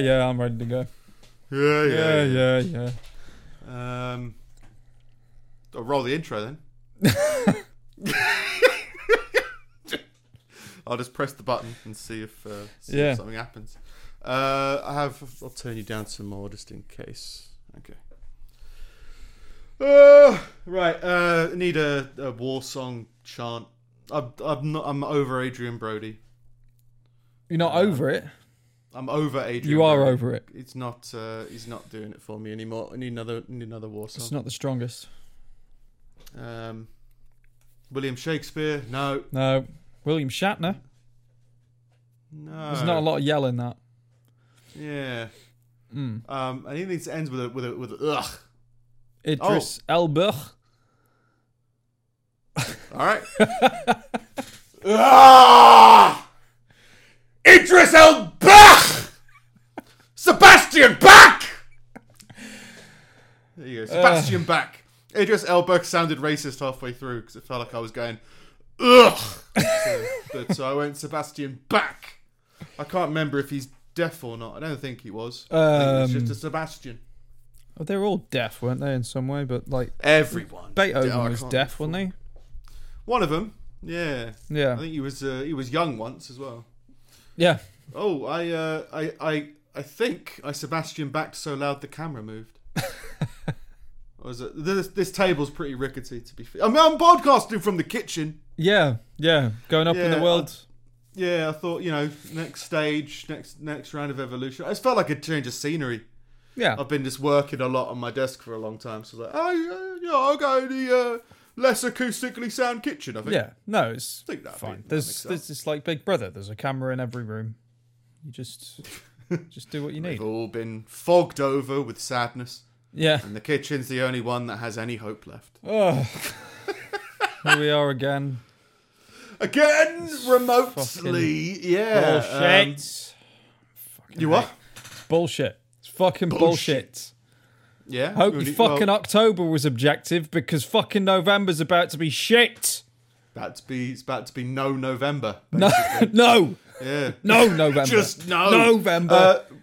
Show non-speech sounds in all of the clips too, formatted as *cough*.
Yeah, I'm ready to go. Yeah, Yeah, yeah, yeah. yeah. Um, I'll roll the intro then. *laughs* I'll just press the button and see if, uh, see Yeah. if something happens. Uh, I have. I'll turn you down some more just in case. Okay. Uh, right. Uh, I need a, a war song chant. I'm, I'm not. I'm over Adrien Brody. You're not Uh, over it. I'm over Adrien. You are over it. It's not. Uh, he's not doing it for me anymore. I need another. Need another war song. It's not the strongest. Um, William Shakespeare. No. No. William Shatner. No. There's not a lot of yell in that. Yeah. Mm. Um, and he needs to end with a with a with a ugh. Idris Oh. Elba. All right. *laughs* ah! Idris El Bach! Sebastian Bach! There you go, Sebastian Bach. Idris Elbach sounded racist halfway through because it felt like I was going, ugh. so, but so I went Sebastian Bach. I can't remember if he's deaf or not. I don't think he was. I think it's Um, just a Sebastian. Oh, they were all deaf, weren't they, in some way? But like Everyone. Beethoven Oh, was deaf, wasn't he? One of them. Yeah. Yeah. I think he was uh, he was young once as well. Yeah. Oh, I, uh, I, I, I think I Sebastian backed so loud the camera moved. *laughs* Or was it? This, this table's pretty rickety, to be fair. I mean, I'm podcasting from the kitchen. Yeah. Yeah. Going up in the world. Yeah, I thought you know, next stage, next next round of evolution. I just felt like a change of scenery. yeah. I've been just working a lot on my desk for a long time, so I was like, oh, yeah, yeah, I'll go to the uh, less acoustically sound kitchen. I think. Yeah. No, it's I think that'd be- fine. There's there's just like Big Brother. There's a camera in every room. You just *laughs* just do what you need. They've all been fogged over with sadness, Yeah. and the kitchen's the only one that has any hope left. Oh. Here we are again. Again, remotely, yeah. Bullshit. um, you what? bullshit. It's fucking bullshit. Bullshit. Yeah. Hope fucking well, October was objective because fucking November's about to be shit. about to be it's about to be no November. No, *laughs* no, Yeah. no November. Just no November. Uh,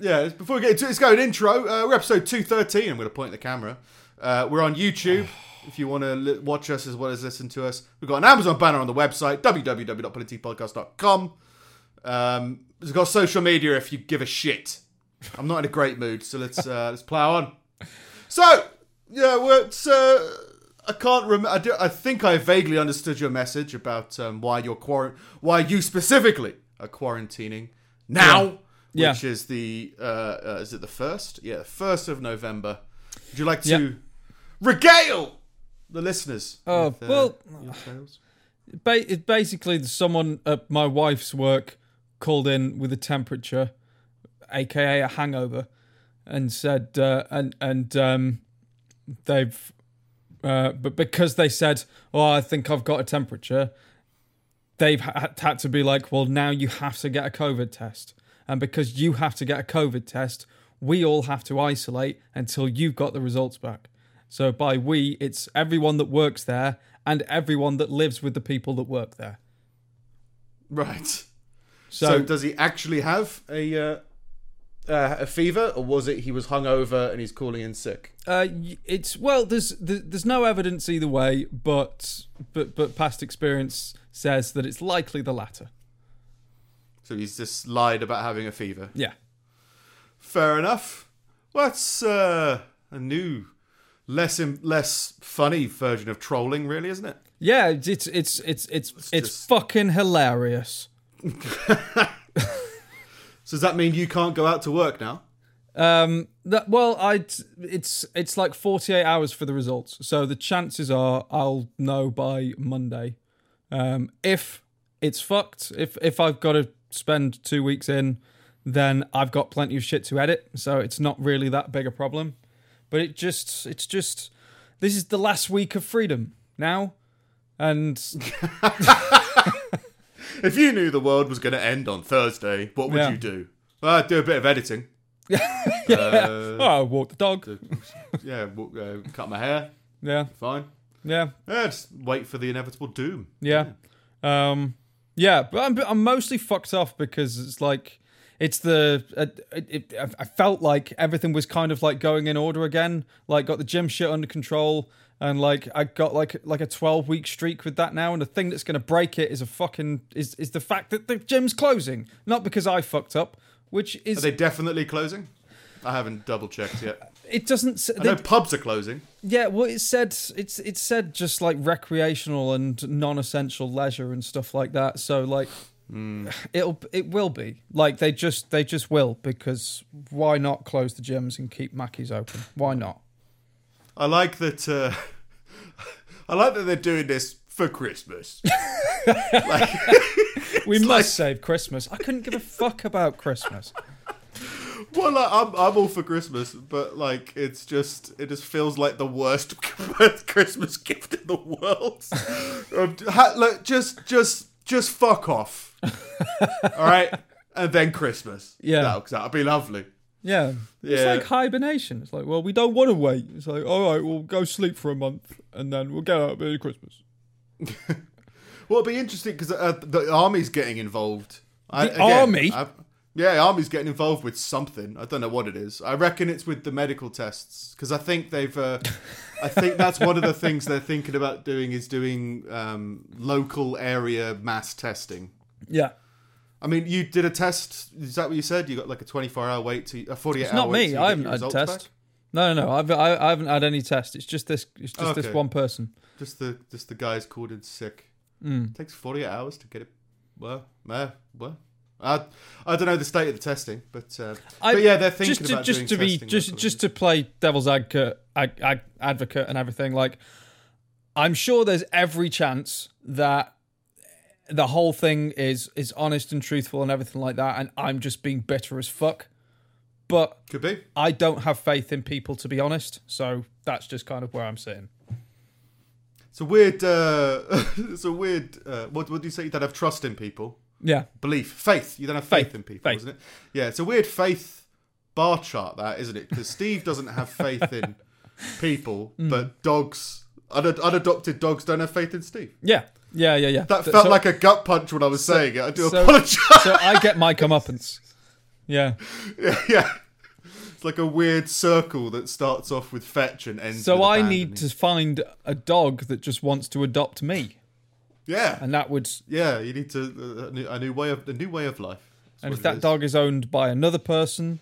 yeah. Before we get into it, let's go an intro. Uh, we're episode two thirteen. I'm going to point the camera. Uh, we're on YouTube. *sighs* If you want to li- watch us as well as listen to us, we've got an Amazon banner on the website www.politypodcast.com. Um, we've got social media if you give a shit. I'm not in a great mood, so let's uh, *laughs* let's plow on. So yeah, well, it's, uh, I can't remember. I, do- I think I vaguely understood your message about um, why you're quar- why you specifically are quarantining now, Yeah. which is the uh, uh, is it the first? Yeah, the first of November. Would you like to Yeah. regale the listeners? Oh, with, uh, well- Ba- basically, someone at my wife's work called in with a temperature, aka a hangover, and said, uh, and and um, they've, uh, but because they said, "Oh, I think I've got a temperature," they've had to be like, "Well, now you have to get a COVID test," and because you have to get a COVID test, we all have to isolate until you've got the results back. So by we, it's everyone that works there and everyone that lives with the people that work there. right. So, So, does he actually have a uh, uh, a fever, or was it he was hungover and he's calling in sick? uh, it's well, there's there's no evidence either way, but but but past experience says that it's likely the latter. So he's just lied about having a fever. Yeah, Fair enough. Well, uh, a new, less im- less funny version of trolling, really, isn't it? yeah, it's it's it's it's it's, it's just- fucking hilarious. *laughs* So does that mean you can't go out to work now? Um, that well, I it's it's like forty eight hours for the results, so the chances are I'll know by Monday. Um, if it's fucked, if if I've got to spend two weeks in, then I've got plenty of shit to edit, so it's not really that big a problem. But it just it's just this is the last week of freedom now, and *laughs* *laughs* If you knew the world was going to end on Thursday, what would Yeah. you do? Well, I'd do a bit of editing. *laughs* yeah, Uh, oh, walk the dog. yeah, w- uh, cut my hair. Yeah, Fine. yeah, Yeah, just wait for the inevitable doom. yeah. Um, Yeah, but I'm, I'm mostly fucked off because it's like it's the uh, it, it, I felt like everything was kind of like going in order again. Like got the gym shit under control, and like I got like like a 12 week streak with that now. And the thing that's going to break it is a fucking is is the fact that the gym's closing, not because I fucked up, which is Are they definitely closing? I haven't double checked yet. it doesn't. I know pubs are closing. yeah, well, it said it's it said just like recreational and non-essential leisure and stuff like that. So like, hmm. it'll it will be like they just they just will because why not close the gyms and keep Mackey's open? Why not? I like that. Uh, *laughs* I like that they're doing this for Christmas. *laughs* *laughs* We must save Christmas. I couldn't give a fuck about Christmas. well, like, I'm I'm all for Christmas, but like it's just it just feels like the worst Christmas gift in the world. Um, ha- look, just just just fuck off. all right, and then Christmas. Yeah. that'll, that'll be lovely. Yeah. It's Yeah. like hibernation. It's like, well, we don't want to wait. It's like, all right, we'll go sleep for a month and then we'll get out at Christmas. *laughs* Well, it'll be interesting because uh, the army's getting involved. I, The army? I've- yeah, army's getting involved with something. I don't know what it is. I reckon it's with the medical tests because I think they've. Uh, I think that's one of the things they're thinking about doing is doing um, local area mass testing. Yeah. I mean, you did a test. Is that what you said? You got like a twenty-four hour wait to a forty-eight It's hour not me. I haven't had a test. back? No, no, no. I've, I, I haven't had any test. It's just this. It's just this one person. Just the just the guys called in sick. Mm. takes 48 hours to get it. Well, uh, well. I, I don't know the state of the testing, but uh, I- but yeah, they're thinking just to, about just to be just just to play devil's advocate, advocate and everything. Like, I'm sure there's every chance that the whole thing is is honest and truthful and everything like that, and I'm just being bitter as fuck. But could be. I don't have faith in people to be honest, so that's just kind of where I'm sitting. It's a weird. Uh, *laughs* it's a weird. Uh, what what do you say? You don't have trust in people. Yeah, Belief, faith. You don't have faith, Faith, in people, faith. isn't it? Yeah, it's a weird faith bar chart, that isn't it? Because Steve doesn't have faith in *laughs* people, Hmm. but dogs, unad- unadopted dogs, don't have faith in Steve. yeah, yeah, yeah, yeah. That So- felt so- like a gut punch when I was saying it. I do so- apologize. so I get my comeuppance. Yeah. *laughs* Yeah, yeah. It's like a weird circle that starts off with fetch and ends. So I need to find a dog that just wants to adopt me, Yeah, and that would yeah. You need to uh, a new, a new way of a new way of life. And if that is. dog is owned by another person,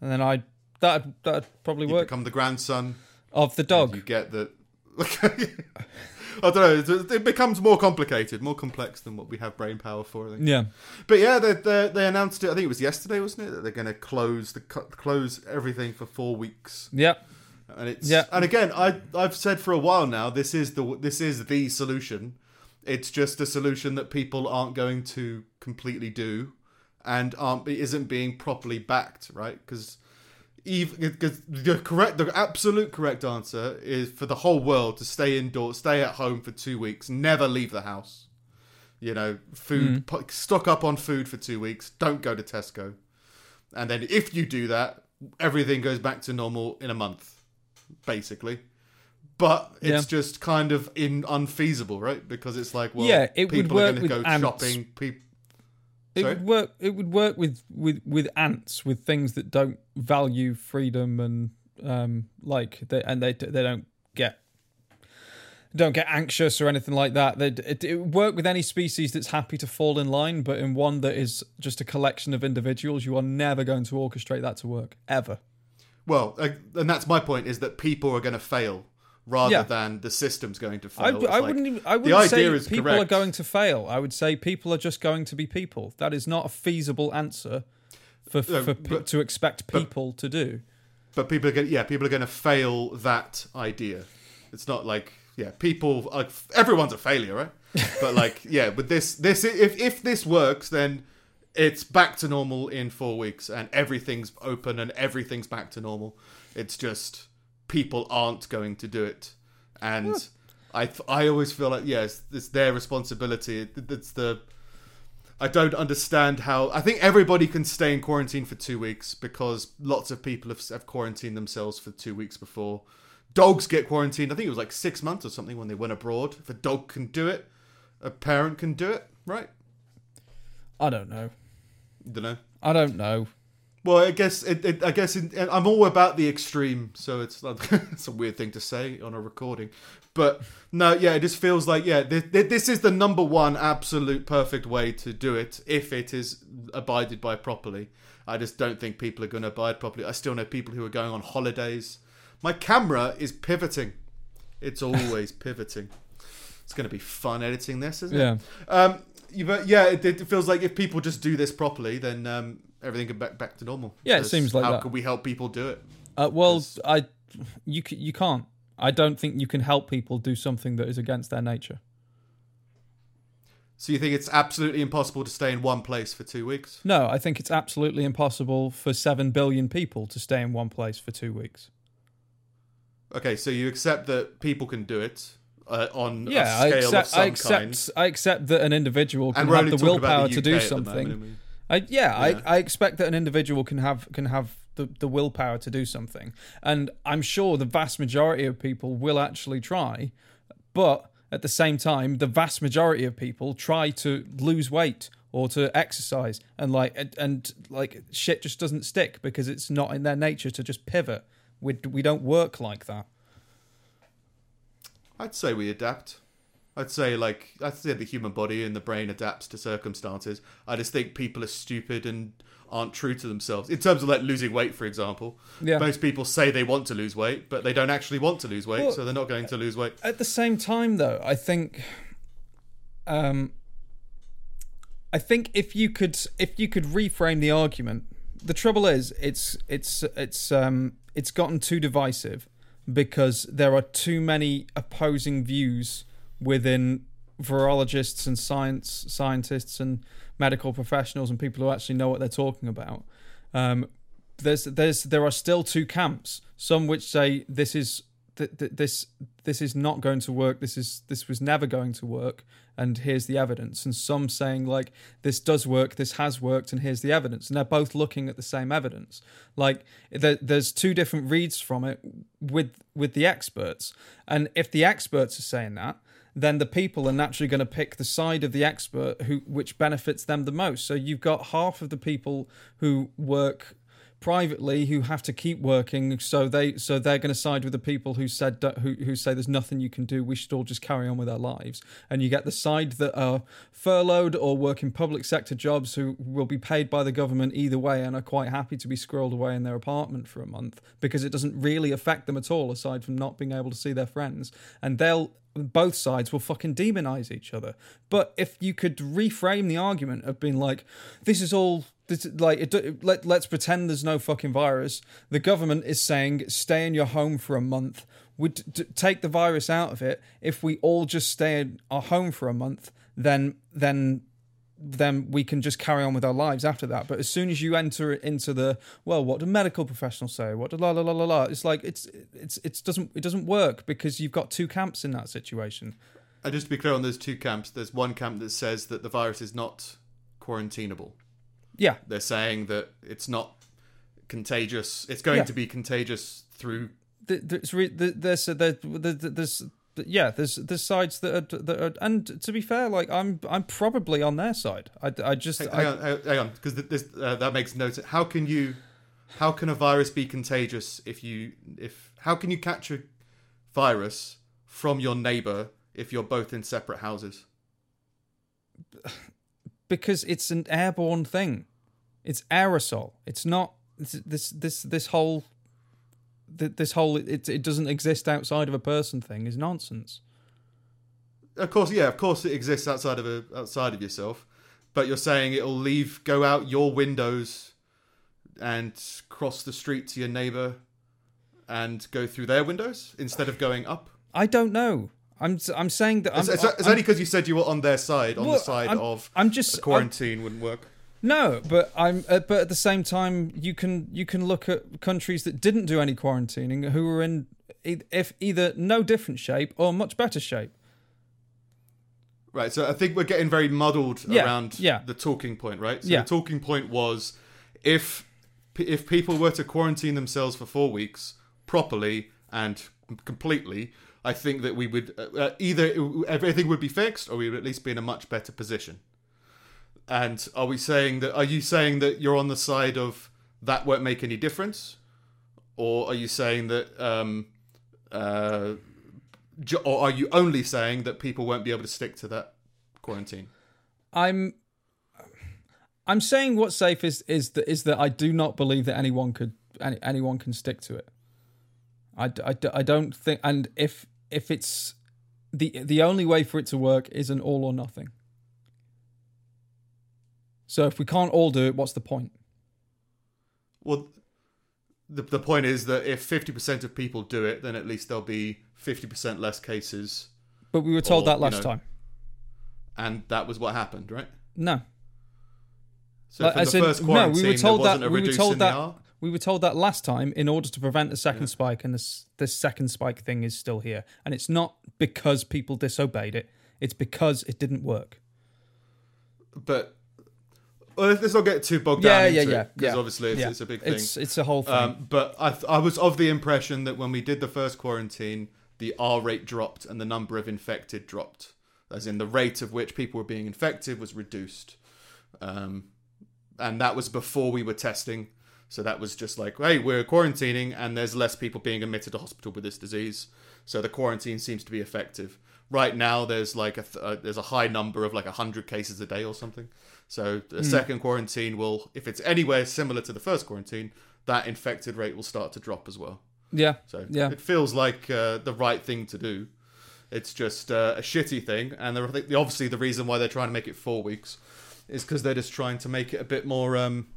and then I that that'd probably you work become the grandson, of the dog. you get that. *laughs* *laughs* I don't know. It becomes more complicated, more complex than what we have brain power for. I think. Yeah, But yeah, they, they, they announced it. I think it was yesterday, wasn't it? That they're going to close the close everything for four weeks. yeah, and it's Yeah. and again I I've said for a while now this is the this is the solution. It's just a solution that people aren't going to completely do, and aren't isn't being properly backed, right? Because even the correct the absolute correct answer is for the whole world to stay indoors, stay at home for two weeks, never leave the house. You know, food hmm. pu- stock up on food for two weeks. Don't go to Tesco, and then if you do that, everything goes back to normal in a month, basically. But it's Yeah. just kind of in unfeasible, right? Because it's like, well, Yeah, it would people are going to go ants. shopping. People, it Sorry? would work. It would work with with with ants with things that don't value freedom and um like they and they they don't get don't get anxious or anything like that. They it, it would work with any species that's happy to fall in line, but in one that is just a collection of individuals, you are never going to orchestrate that to work ever. well, uh, and that's my point: is that people are going to fail rather Yeah. than the system's going to fail. I, I like- wouldn't. Even, I wouldn't say idea is people are going to fail. I would say people are just going to be people. That is not a feasible answer for, No, for but- to expect people to do. but people are going, yeah, people are going to fail that idea. It's not like, yeah, people, are, everyone's a failure, right? *laughs* but like, yeah, but this, this, if if this works, then it's back to normal in four weeks, and everything's open and everything's back to normal. It's just people aren't going to do it, and I, I always feel like yes, it's their responsibility. It- It's the I don't understand how. I think everybody can stay in quarantine for two weeks because lots of people have, have quarantined themselves for two weeks before. Dogs get quarantined. I think it was like six months or something when they went abroad. If a dog can do it, a parent can do it, right? I don't know. Don't know. I don't know. Well, I guess it, it, I guess in, I'm all about the extreme, so it's *laughs* it's a weird thing to say on a recording, but no, yeah, it just feels like yeah, this, this is the number one absolute perfect way to do it if it is abided by properly. I just don't think people are going to abide properly. I still know people who are going on holidays. My camera is pivoting. It's *laughs* always pivoting. It's going to be fun editing this, isn't Yeah. it? Um, yeah, but yeah, it, it feels like if people just do this properly, then um, everything can back back to normal. Yeah, it seems like how that. can we help people do it? Uh, well, I, you you can't. I don't think you can help people do something that is against their nature. So you think it's absolutely impossible to stay in one place for two weeks? No, I think it's absolutely impossible for seven billion people to stay in one place for two weeks. Okay, so you accept that people can do it uh, on Yeah, a I scale accept. of some I accept. kind. I accept that an individual can have the willpower the to do something. I, yeah, Yeah. I, I expect that an individual can have can have the, the willpower to do something, and I'm sure the vast majority of people will actually try, but at the same time, the vast majority of people try to lose weight or to exercise, and like and, and like shit just doesn't stick because it's not in their nature to just pivot. We we don't work like that. I'd say we adapt. I'd say like I'd say the human body and the brain adapts to circumstances. I just think people are stupid and aren't true to themselves in terms of like losing weight, for example. Yeah. Most people say they want to lose weight, but they don't actually want to lose weight, Well- so they're not going to lose weight. at the same time though i think um i think if you could if you could reframe the argument the trouble is it's it's it's um it's gotten too divisive because there are too many opposing views within virologists and science scientists and medical professionals and people who actually know what they're talking about. Um there's there's there are still two camps some which say this is th- th- this this is not going to work this is this was never going to work and here's the evidence. And some saying like this does work this has worked and here's the evidence. And they're both looking at the same evidence. Like there, there's two different reads from it with with the experts. And if the experts are saying that then the people are naturally going to pick the side of the expert who which benefits them the most. So you've got half of the people who work privately who have to keep working so they so they're going to side with the people who said who, who say there's nothing you can do we should all just carry on with our lives and you get the side that are furloughed or work in public sector jobs who will be paid by the government either way and are quite happy to be squirreled away in their apartment for a month because it doesn't really affect them at all aside from not being able to see their friends and they'll both sides will fucking demonize each other. But if you could reframe the argument of being like, this is all. Like it, let, let's pretend there's no fucking virus. The government is saying stay in your home for a month. We d- take the virus out of it. If we all just stay in our home for a month, then then then we can just carry on with our lives after that. But as soon as you enter into the well, what do medical professionals say? What do la la la la la? It's like it's it's it doesn't it doesn't work because you've got two camps in that situation. And just to be clear on those two camps, there's one camp that says that the virus is not quarantinable. Yeah, They're saying that it's not contagious. It's going Yeah. to be contagious through. th- there's re- th- there's there, there, there's yeah there's there's sides that are that are and to be fair like I'm I'm probably on their side. I, I just Hang, I, on, hang- hang on, because this uh, that makes no sense. How can you? How can a virus be contagious if you if? How can you catch a virus from your neighbor if you're both in separate houses? Because it's an airborne thing. It's aerosol. It's not this this this, this whole this whole it it doesn't exist outside of a person thing is nonsense. Of course, yeah, of course, it exists outside of a, outside of yourself, but you're saying it'll leave, go out your windows, and cross the street to your neighbor, and go through their windows instead of going up. I don't know. I'm I'm saying that I'm, It's, it's, it's I'm- only because you said you were on their side, on Well, the side I'm- of I'm just quarantine wouldn't work. No, but I'm. Uh, but at the same time, you can you can look at countries that didn't do any quarantining who were in e- if either no different shape or much better shape. Right, so I think we're getting very muddled Yeah, around yeah. the talking point, right? So Yeah. the talking point was if if people were to quarantine themselves for four weeks properly and completely, I think that we would uh, uh, either everything would be fixed or we would at least be in a much better position. And are we saying that? Are you saying that you're on the side of that won't make any difference, or are you saying that? Um, uh, or are you only saying that people won't be able to stick to that quarantine? I'm I'm saying what's safe is is that is that I do not believe that anyone could any, anyone can stick to it. I, I, I don't think and if if it's the the only way for it to work is an all or nothing. So if we can't all do it, what's the point? Well, the the point is that if fifty percent of people do it, then at least there'll be fifty percent less cases, But we were told Or, that you last know, time. and that was what happened, right? No. So Like, for as the in- first no, we were told that a we were told that R? We were told that last time in order to prevent the second spike, and this this second spike thing is still here, and it's not because people disobeyed it; it's because it didn't work. but well, let's not get too bogged Yeah, down yeah, into yeah, it because yeah. obviously it's, Yeah. it's a big thing. It's it's a whole thing. Um, but I, I was of the impression that when we did the first quarantine, the R rate dropped and the number of infected dropped, as in the rate of which people were being infected was reduced, um, and that was before we were testing. So that was just like, hey, we're quarantining, and there's less people being admitted to hospital with this disease. So the quarantine seems to be effective. Right now, there's like a th- uh, there's a high number of like hundred cases a day or something. So the second quarantine will, if it's anywhere similar to the first quarantine, that infected rate will start to drop as well. yeah, So Yeah. it feels like uh, the right thing to do. It's just uh, a shitty thing, and obviously the reason why they're trying to make it four weeks is because they're just trying to make it a bit more. Um,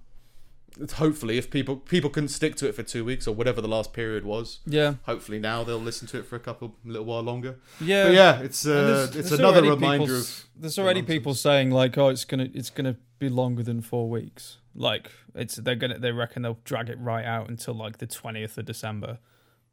hopefully, if people people couldn't stick to it for two weeks or whatever the last period was, yeah, hopefully now they'll listen to it for a couple little while longer. yeah. But yeah, it's uh, there's- it's there's another reminder of There's already nonsense. people saying like, "Oh, it's gonna it's gonna be longer than four weeks." Like it's they're gonna they reckon they'll drag it right out until like the twentieth of December,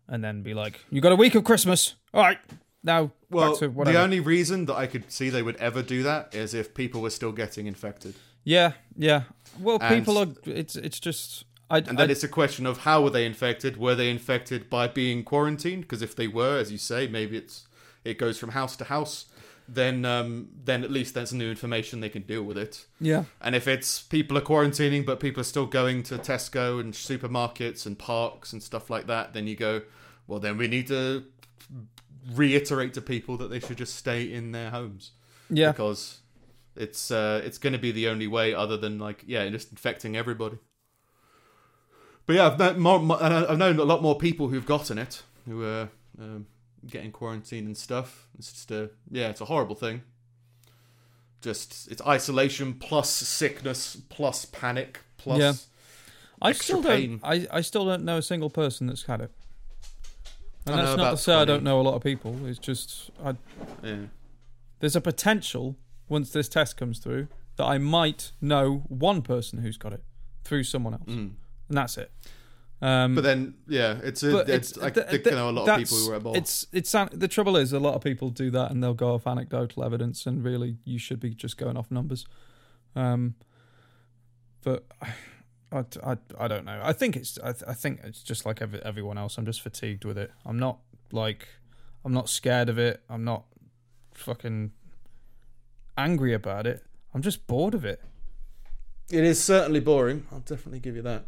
and then be like, "You got a week of Christmas, all right." Now Well, back to the only reason that I could see they would ever do that is if people were still getting infected. Yeah, yeah. Well, And- people are. It's it's just. I, And then I- it's a question of how were they infected? Were they infected by being quarantined? Because if they were, as you say, maybe it's it goes from house to house. Then um, then at least that's new information they can deal with it. yeah, And if it's people are quarantining but people are still going to Tesco and supermarkets and parks and stuff like that, then you go, well then we need to reiterate to people that they should just stay in their homes yeah, because it's uh, it's going to be the only way other than like yeah just infecting everybody but yeah i've known, more, more, and I've known a lot more people who've gotten it who are um, getting quarantined and stuff it's just a yeah it's a horrible thing just it's isolation plus sickness plus panic plus Yeah. I still pain. don't. I, I still don't know a single person that's had it. And I that's not to say I don't know a lot of people. It's just I, yeah. there's a potential once this test comes through that I might know one person who's got it through someone else, Mm. and that's it. Um, but then yeah it's, a, it's, I th- know a lot of people who are more It's it's the trouble is a lot of people do that and they'll go off anecdotal evidence and really you should be just going off numbers. Um, but *sighs* I, I, I don't know. I think it's I, th- I think it's just like every, everyone else. I'm just fatigued with it. I'm not like I'm not scared of it. I'm not fucking angry about it. I'm just bored of it. It is certainly boring. I'll definitely give you that.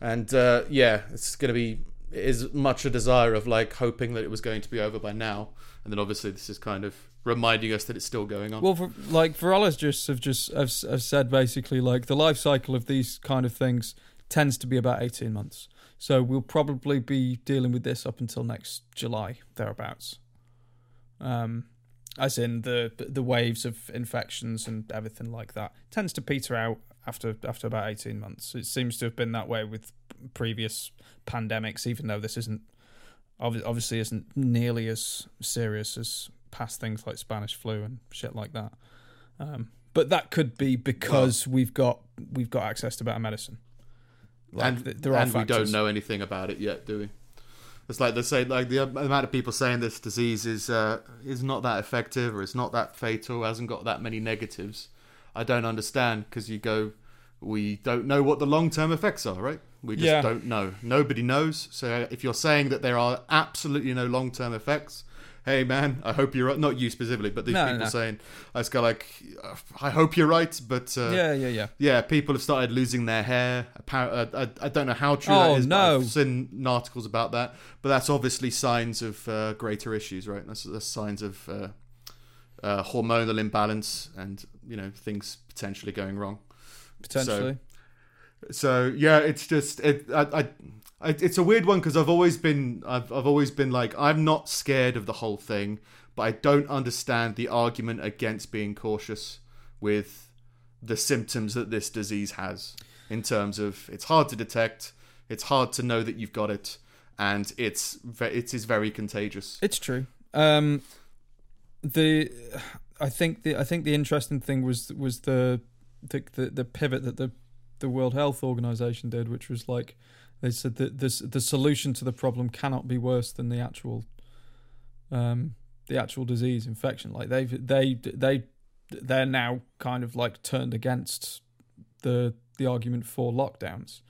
And uh, yeah, it's going to be. It is much a desire of like hoping that it was going to be over by now, and then obviously this is kind of reminding us that it's still going on. Well, for, like virologists have just have, have said basically like the life cycle of these kind of things tends to be about eighteen months. So we'll probably be dealing with this up until next July thereabouts. Um, as in the the waves of infections and everything like that tends to peter out after after about eighteen months. It seems to have been that way with previous pandemics, even though this isn't obviously isn't nearly as serious as past things like Spanish flu and shit like that. Um, but that could be because we've got we've got access to better medicine. Like, and th- there are and we don't know anything about it yet, do we? It's like they say, like the amount of people saying this disease is uh, is not that effective or it's not that fatal, hasn't got that many negatives. I don't understand because you go, we don't know what the long term effects are, right? We just Yeah. don't know. Nobody knows. So if you're saying that there are absolutely no long term effects, "Hey, man, I hope you're right." Not you specifically, but these No, people no. saying, "I just go like, I hope you're right," but uh, yeah, yeah, yeah. yeah, people have started losing their hair. Uh, I, I don't know how true Oh, that is. but no. I've seen articles about that, but that's obviously signs of uh, greater issues, right? That's, that's signs of uh, uh, hormonal imbalance and you know things potentially going wrong. Potentially. So yeah, it's just it. I, I it's a weird one because I've always been I've I've always been like I'm not scared of the whole thing, but I don't understand the argument against being cautious with the symptoms that this disease has. In terms of it's hard to detect, it's hard to know that you've got it, and it's it is very contagious. It's true. Um, the I think the I think the interesting thing was was the the the, the pivot that the the World Health Organization did, which was like they said that this the solution to the problem cannot be worse than the actual um the actual disease infection. Like they've they they they're now kind of like turned against the the argument for lockdowns.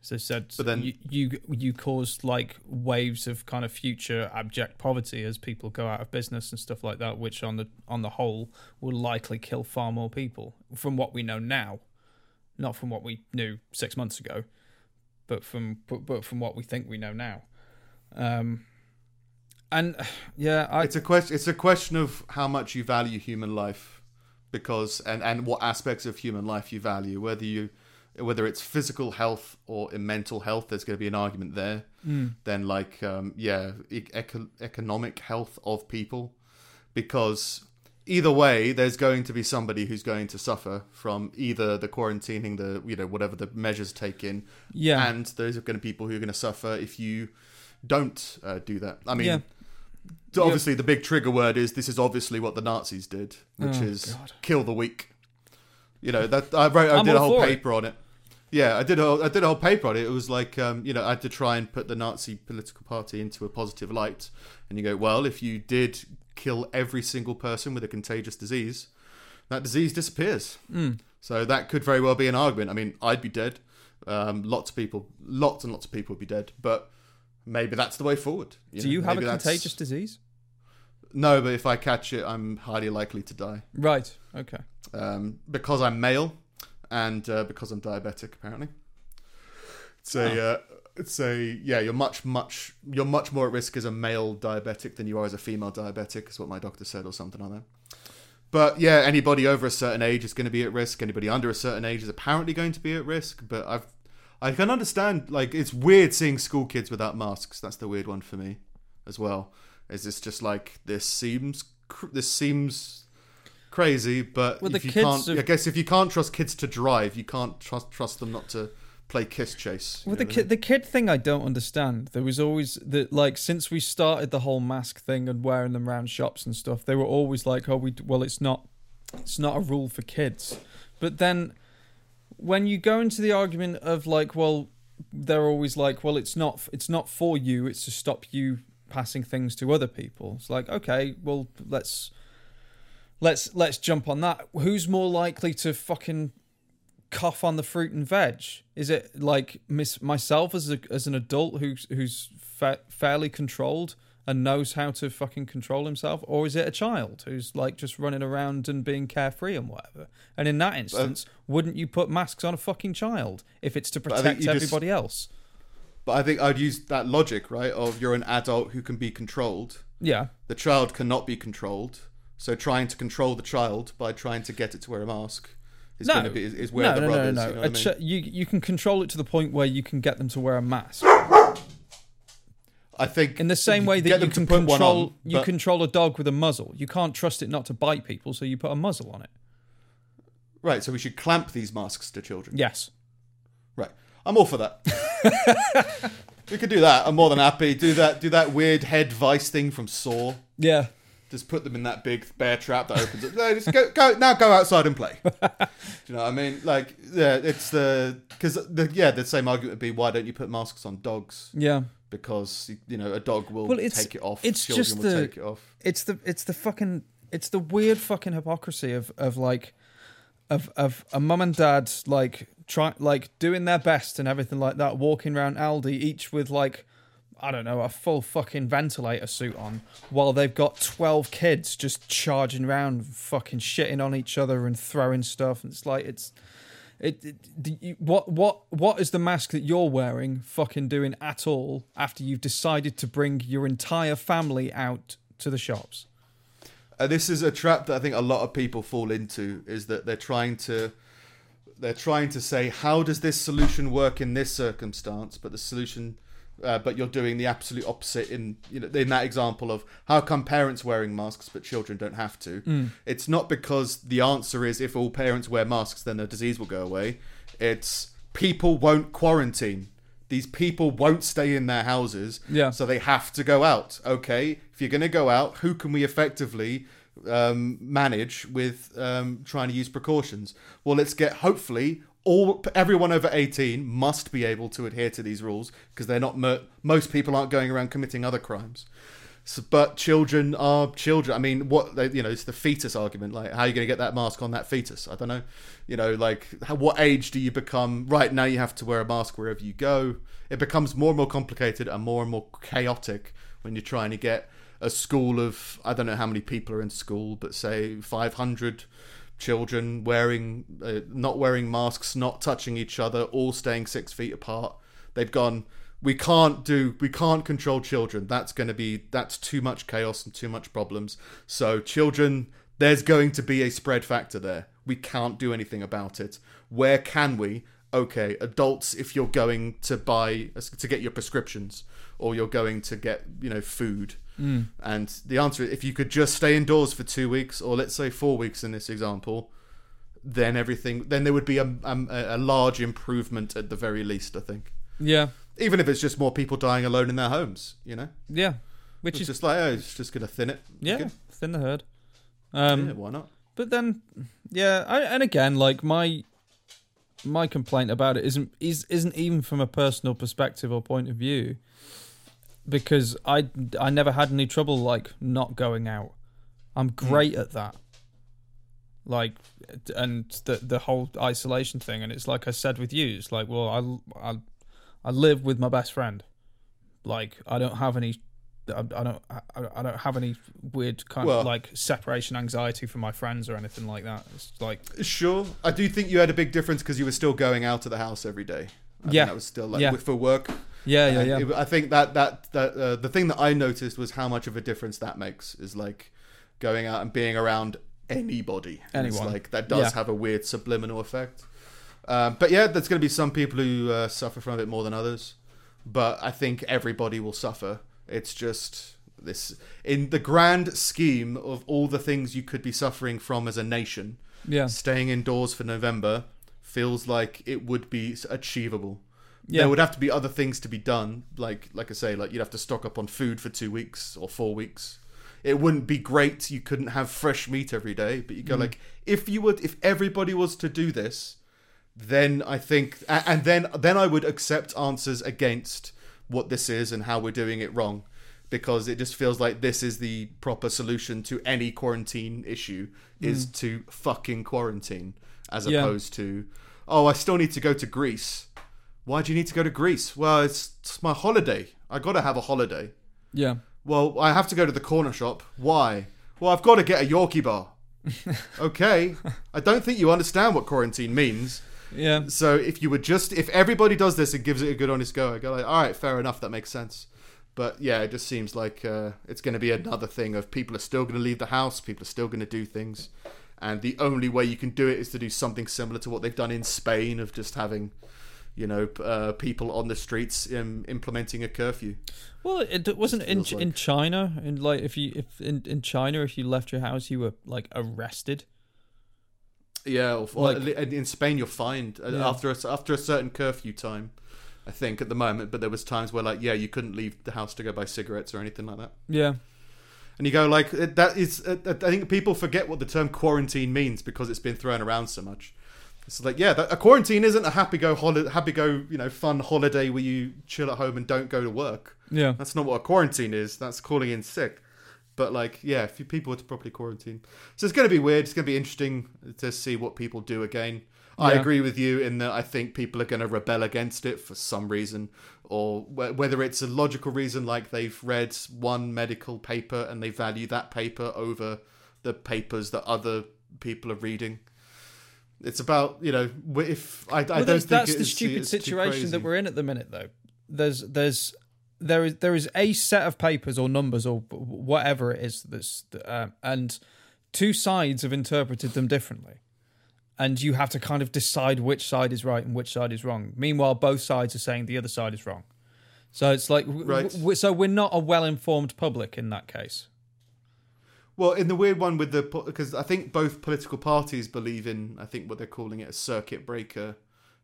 So said But then- you, you you caused like waves of kind of future abject poverty as people go out of business and stuff like that, which on the on the whole will likely kill far more people from what we know now, not from what we knew six months ago, but from but, but from what we think we know now. Um, and *sighs* yeah, I it's a question. It's a question of how much you value human life, because and and what aspects of human life you value. Whether you whether it's physical health or in mental health, there's going to be an argument there. Mm. Then like um, yeah, e- eco- economic health of people, because either way, there's going to be somebody who's going to suffer from either the quarantining, the you know whatever the measures taken, yeah and those are going to be people who are going to suffer if you don't uh, do that. I mean, Yeah. obviously the big trigger word is this is obviously what the Nazis did, which Oh, is God. kill the weak. You know that I wrote, I I'm did a whole for it. paper on it. Yeah, I did a I did a whole paper on it. It was like um, you know I had to try and put the Nazi political party into a positive light, and you go well if you did kill every single person with a contagious disease, that disease disappears. Mm. So that could very well be an argument. I mean, I'd be dead. Um, lots of people, lots and lots of people would be dead. But maybe that's the way forward. Do know? you have a that's- contagious disease? No, but if I catch it, I'm highly likely to die Right. Okay. um, because I'm male and uh, because I'm diabetic. Apparently, it's a. Uh, it's a yeah. You're much much you're much more at risk as a male diabetic than you are as a female diabetic, is what my doctor said, or something like that. But yeah, anybody over a certain age is going to be at risk. Anybody under a certain age is apparently going to be at risk. But I've I can understand like it's weird seeing school kids without masks. That's the weird one for me as well. Is this just like this seems this seems crazy? But Well, if the you kids can't, have- I guess if you can't trust kids to drive, you can't trust trust them not to play kiss chase. Well, the kid, the kid thing I don't understand. There was always that, like, since we started the whole mask thing and wearing them around shops and stuff, they were always like, "Oh, we well, it's not, it's not a rule for kids." But then, when you go into the argument of like, well, they're always like, "Well, it's not, it's not for you. It's to stop you passing things to other people." It's like, okay, well, let's let's let's jump on that. Who's more likely to fucking cough on the fruit and veg? Is it like miss myself as a, as an adult who's who's fa- fairly controlled and knows how to fucking control himself, or is it a child who's like just running around and being carefree and whatever? And in that instance, wouldn't you put masks on a fucking child if it's to protect you just- everybody else? But I think I'd use that logic, right? Of you're an adult who can be controlled. Yeah, The child cannot be controlled. So trying to control the child by trying to get it to wear a mask is No. going to be is, is where no, the no, no, is. no, You no. know what I mean? you you can control it to the point where you can get them to wear a mask. I think In the same way that you can control on, you control a dog with a muzzle. You can't trust it not to bite people, so you put a muzzle on it. right. So we should clamp these masks to children. Yes. Right. I'm all for that. *laughs* we could do that. I'm more than happy. Do that. Do that weird head vice thing from Saw. Yeah. Just put them in that big bear trap that opens up. No, just go, go now. Go outside and play. *laughs* Do you know what I mean? Like, yeah, it's the because the yeah the same argument would be why don't you put masks on dogs? Yeah. Because you know a dog will Well, take it off. it's Children just will the- take it off. It's the it's the fucking it's the weird fucking hypocrisy of of like of of a mum and dad like try like doing their best and everything like that, walking around Aldi each with like I don't know, a full fucking ventilator suit on while they've got 12 kids just charging around, fucking shitting on each other and throwing stuff. And it's like, it's. It, it, what what what is the mask that you're wearing fucking doing at all after you've decided to bring your entire family out to the shops? Uh, this is a trap that I think a lot of people fall into is that they're trying to they're trying to say how does this solution work in this circumstance but the solution uh, but you're doing the absolute opposite in you know in that example of how come parents wearing masks but children don't have to it's not because the answer is if all parents wear masks then the disease will go away it's people won't quarantine these people won't stay in their houses Yeah. so they have to go out. Okay, if you're going to go out, who can we effectively um, manage with um, trying to use precautions? Well, let's get hopefully all everyone over 18 must be able to adhere to these rules because they're not mo- most people aren't going around committing other crimes. So, but children are children. I mean, what they, you know, it's the fetus argument. Like, how are you going to get that mask on that fetus? I don't know. You know, like, how, what age do you become? Right now, you have to wear a mask wherever you go. It becomes more and more complicated and more and more chaotic when you're trying to get a school of I don't know how many people are in school, but say 500 children wearing, uh, not wearing masks, not touching each other, all staying six feet apart. They've gone. We can't do. We can't control children. That's going to be. That's too much chaos and too much problems. So children, there's going to be a spread factor there. We can't do anything about it. Where can we? Okay, adults. If you're going to buy to get your prescriptions, or you're going to get you know food, and the answer is if you could just stay indoors for two weeks, or let's say four weeks in this example, then everything. Then there would be a a, a large improvement at the very least. I think Yeah, even if it's just more people dying alone in their homes, you know, yeah, which it's is just like oh, it's just gonna thin it. yeah, thin the herd. Um, yeah, why not? But then, yeah, I, and again, like my my complaint about it isn't is isn't even from a personal perspective or point of view, because I I never had any trouble like not going out. I'm hmm. great at that. Like, and the the whole isolation thing, and it's like I said with you, it's like, well, I I I live with my best friend. Like, I don't have any. I I don't. I I don't have any weird kind Well- of like separation anxiety from my friends or anything like that. It's like, Sure, I do think you had a big difference because you were still going out of the house every day. I Yeah. that was still like Yeah. for work. Yeah, yeah, yeah, it- I think that that that uh, the thing that I noticed was how much of a difference that makes is like going out and being around anybody. And It's Anyone. like that does Yeah. have a weird subliminal effect. Um, but yeah, there's going to be some people who uh, suffer from it more than others. But I think everybody will suffer. It's just this in the grand scheme of all the things you could be suffering from as a nation yeah, staying indoors for November feels like it would be achievable. Yeah. There would have to be other things to be done, like like I say, like you'd have to stock up on food for two weeks or four weeks. It wouldn't be great. You couldn't have fresh meat every day, but you go mm. like if you would, if everybody was to do this, then I think, and then then I would accept answers against what this is and how we're doing it wrong, because it just feels like this is the proper solution to any quarantine issue is mm. to fucking quarantine as Yeah. opposed to oh I still need to go to Greece. Why do you need to go to Greece? Well, it's, it's my holiday. I got to have a holiday. yeah, Well, I have to go to the corner shop. Why? Well, I've got to get a Yorkie bar. *laughs* okay. I don't think you understand what quarantine means. yeah, So if you would just, if everybody does this and gives it a good honest go, I go like, all right, fair enough, that makes sense. But yeah, it just seems like uh, it's going to be another thing of people are still going to leave the house, people are still going to do things, and the only way you can do it is to do something similar to what they've done in Spain of just having, you know, uh, people on the streets um, implementing a curfew. Well, it it wasn't in feels in China. In like, if you if in in China, if you left your house, you were like arrested. Yeah, or, or Like- in Spain you're fined uh Yeah. after a, after a certain curfew time. I think at the moment, but there was times where like yeah, you couldn't leave the house to go buy cigarettes or anything like that. Yeah, And you go like that is. Uh, uh, I think people forget what the term quarantine means because it's been thrown around so much. It's like yeah, that, a quarantine isn't a happy go holiday, happy go you know fun holiday where you chill at home and don't go to work. yeah, That's not what a quarantine is. That's calling in sick. But like, yeah, if people were to properly quarantine, so it's going to be weird. It's going to be interesting to see what people do again. I agree with you in that I think people are going to rebel against it for some reason, or wh- whether it's a logical reason, like they've read one medical paper and they value that paper over the papers that other people are reading. It's about you know if I, I Well, don't that's, think that's it the stupid situation that we're in at the minute, though. There's there's there is there is a set of papers or numbers or whatever it is that's um, and two sides have interpreted them differently, and you have to kind of decide which side is right and which side is wrong. Meanwhile, both sides are saying the other side is wrong. So it's like, Right. w- so we're not a well-informed public in that case. Well, in the weird one with the because I think both political parties believe in I think what they're calling it a circuit breaker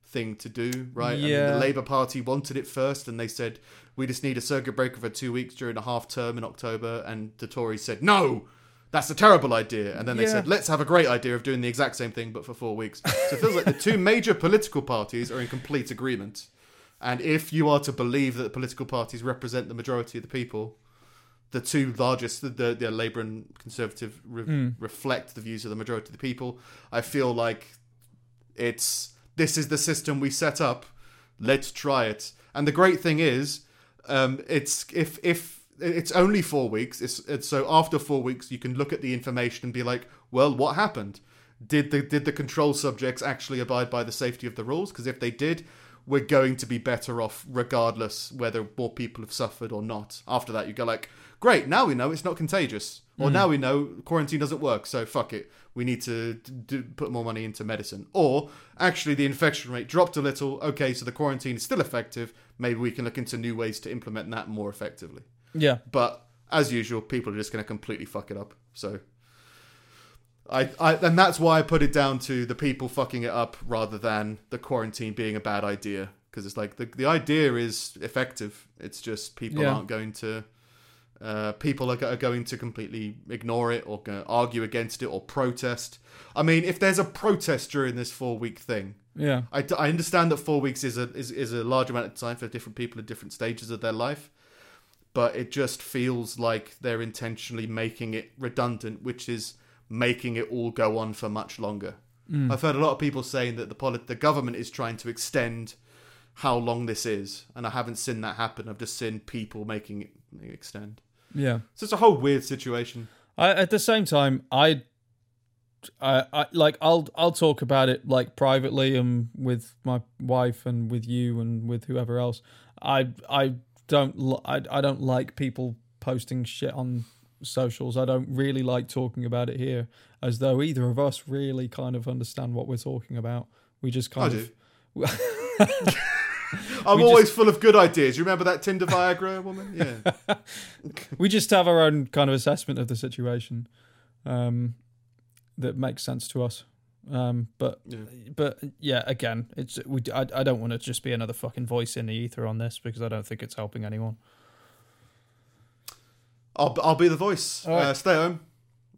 thing to do, right? I mean, Yeah. the Labour Party wanted it first, and they said we just need a circuit breaker for two weeks during a half term in October, and the Tories said no. That's a terrible idea. And then they Yeah. said, let's have a great idea of doing the exact same thing, but for four weeks. So it feels like the two major political parties are in complete agreement. And if you are to believe that the political parties represent the majority of the people, the two largest, the, the, the Labour and Conservative, re- reflect the views of the majority of the people. I feel like it's this is the system we set up. Let's try it. And the great thing is, um, it's if if it's only four weeks. It's, it's so after four weeks, you can look at the information and be like, well, what happened? Did the did the control subjects actually abide by the safety of the rules? Because if they did, we're going to be better off regardless whether more people have suffered or not. After that, you go like, great, now we know it's not contagious, or hmm. now we know quarantine doesn't work. So fuck it, we need to put more money into medicine. Or actually, the infection rate dropped a little. Okay, so the quarantine is still effective. Maybe we can look into new ways to implement that more effectively. Yeah, But as usual, people are just going to completely fuck it up. So. I, I and that's why I put it down to the people fucking it up rather than the quarantine being a bad idea because it's like the the idea is effective. It's just people Yeah. aren't going to uh, people are, are going to completely ignore it or argue against it or protest. I mean, if there's a protest during this four week thing, yeah, I, I understand that four weeks is a is, is a large amount of time for different people at different stages of their life, but it just feels like they're intentionally making it redundant, which is making it all go on for much longer. Mm. I've heard a lot of people saying that the polit- the government is trying to extend how long this is, and I haven't seen that happen. I've just seen people making it extend. yeah. So it's a whole weird situation. I, at the same time, I, I, I, like, I'll, I'll talk about it like privately and with my wife and with you and with whoever else. I, I don't, I, I don't like people posting shit on socials. I don't really like talking about it here, as though either of us really kind of understand what we're talking about. We just kind I of. do. *laughs* I'm We always full of good ideas. You remember that Tinder Viagra woman? Yeah. *laughs* we just have our own kind of assessment of the situation um, that makes sense to us. Um, but Yeah. but yeah, again, it's we. I, I don't want to just be another fucking voice in the ether on this because I don't think it's helping anyone. I'll I'll be the voice. All right. Uh, stay at home.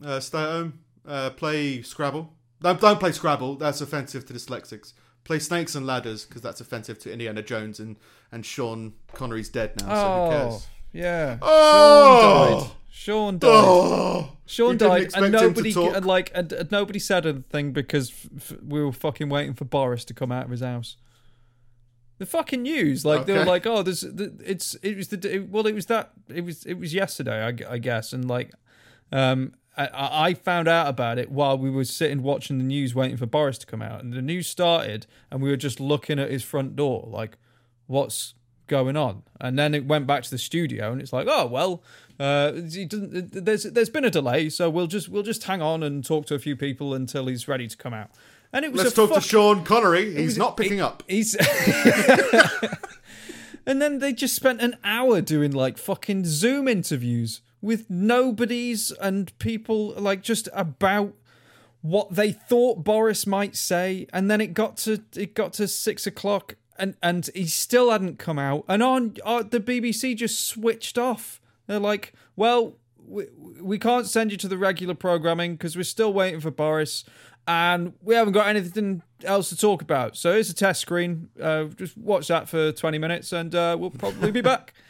Uh, stay at home. Uh, play Scrabble. Don't don't play Scrabble. That's offensive to dyslexics. Play Snakes and Ladders because that's offensive to Indiana Jones and and Sean Connery's dead now. So who cares? yeah. Oh! Sean died. Oh! Sean We didn't died, and nobody and like and, and nobody said anything because f- we were fucking waiting for Boris to come out of his house. The fucking news, like they were like, oh, there's, the, it's, it was the, it, well, it was that, it was, it was yesterday, I, I guess, and like, um, I, I found out about it while we were sitting watching the news, waiting for Boris to come out, and the news started, and we were just looking at his front door, like, what's going on? And then it went back to the studio, and it's like, oh well, uh, he doesn't. There's there's been a delay, so we'll just we'll just hang on and talk to a few people until he's ready to come out. And it was Let's talk fuck- to Sean Connery. He's was- not picking up. He's. *laughs* and then they just spent an hour doing like fucking Zoom interviews with nobodies and people like just about what they thought Boris might say, and then it got to it got to six o'clock, and and he still hadn't come out, and on uh, the BBC just switched off. They're like, well. We, we can't send you to the regular programming because we're still waiting for Boris, and we haven't got anything else to talk about. So here's a test screen. Uh, just watch that for 20 minutes, and uh, we'll probably be back. *laughs*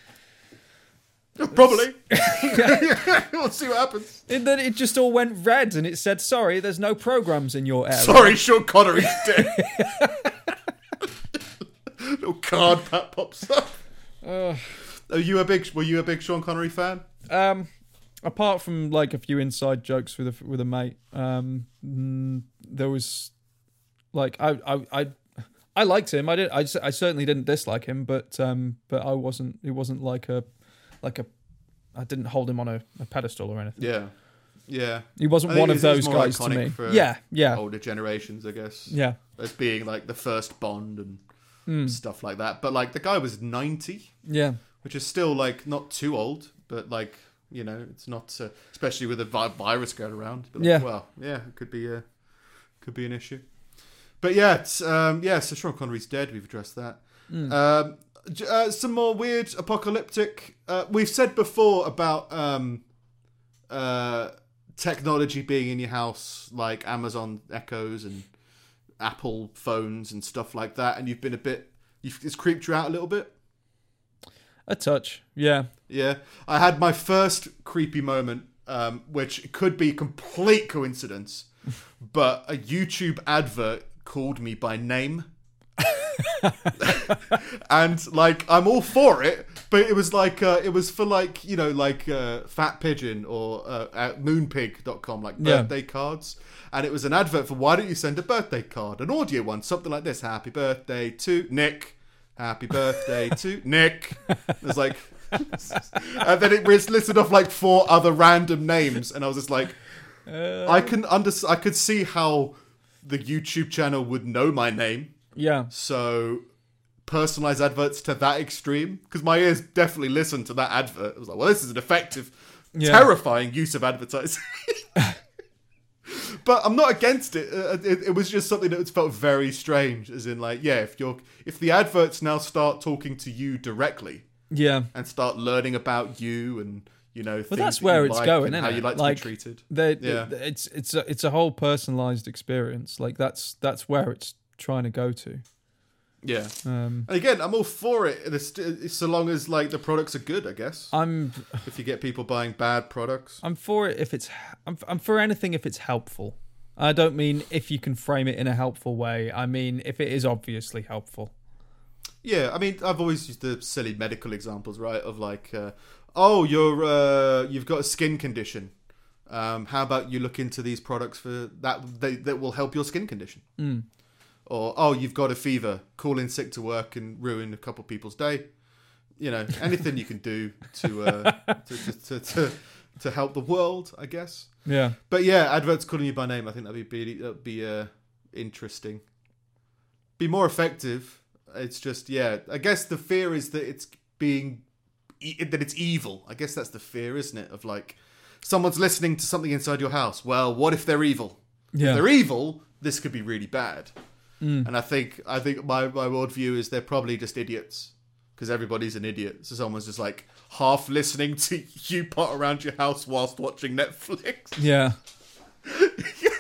Probably. *laughs* *laughs* we'll see what happens. And then it just all went red, and it said, "Sorry, there's no programs in your area." Sorry, Sean Connery's dead. Little card that pops up. Are you a big? Were you a big Sean Connery fan? Um, apart from like a few inside jokes with a with a mate, um, mm, there was like I I I. I liked him. I did. I, I certainly didn't dislike him, but um, but I wasn't. It wasn't like a, like a. I didn't hold him on a, a pedestal or anything. Yeah, yeah. He wasn't one of those guys to me. Yeah, yeah, Older generations, I guess. yeah. As being like the first Bond and Hmm. stuff like that. But like the guy was ninety, Yeah, which is still like not too old, but like you know, it's not uh, especially with a vi- virus going around. But, like, Yeah. Well, yeah, it could be a could be an issue. But yeah, it's, um, yeah. So Sean Connery's dead. We've addressed that. Um, uh, some more weird apocalyptic. Uh, we've said before about um, uh, technology being in your house, like Amazon Echoes and Apple phones and stuff like that, and you've been a bit. You've, it's creeped you out a little bit. A touch. Yeah, Yeah, I had my first creepy moment, um, which could be complete coincidence, *laughs* but a YouTube advert called me by name. *laughs* and like I'm all for it, but it was like uh, it was for like you know like uh, Fat Pigeon or uh, at moonpig.com like Yeah. birthday cards, and it was an advert for why don't you send a birthday card, an audio one, something like this: Happy birthday to Nick, Happy birthday to Nick. It was like, and then it was listed off like four other random names, and I was just like, uh, I can under I could see how the YouTube channel would know my name. yeah, So personalized adverts to that extreme because my ears definitely listened to that advert. I was like, well, this is an effective, Yeah. terrifying use of advertising. *laughs* but I'm not against it. Uh, it. It was just something that felt very strange. As in, like, yeah, if you're if the adverts now start talking to you directly yeah. and start learning about you and you know, Well, things that's that where it's like going, and how it? you like, Like, to be treated. Yeah. it's it's a, it's a whole personalized experience. Like that's that's where it's trying to go to. Yeah. Um, And again, I'm all for it. It's, it's so long as like the products are good, I guess. I'm If you get people buying bad products, I'm for it if it's I'm I'm for anything if it's helpful. I don't mean if you can frame it in a helpful way. I mean if it is obviously helpful. yeah. I mean, I've always used the silly medical examples, right? Of like, uh, oh, you're uh, you've got a skin condition. Um, how about you look into these products for that they, that will help your skin condition? Mm. Or oh, you've got a fever, call in sick to work and ruin a couple people's day. You know, *laughs* anything you can do to, uh, to, to, to to help the world, I guess. Yeah. But yeah, adverts calling you by name, I think that'd be that'd be uh, interesting. Be more effective. It's just yeah. I guess the fear is that it's being that it's evil. I guess that's the fear, isn't it? Of like someone's listening to something inside your house. Well, what if they're evil? Yeah. If they're evil, this could be really bad. Mm. And I think I think my my worldview is they're probably just idiots because everybody's an idiot. So someone's just like half listening to *laughs* you pot around your house whilst watching Netflix. *laughs* *laughs* Yeah.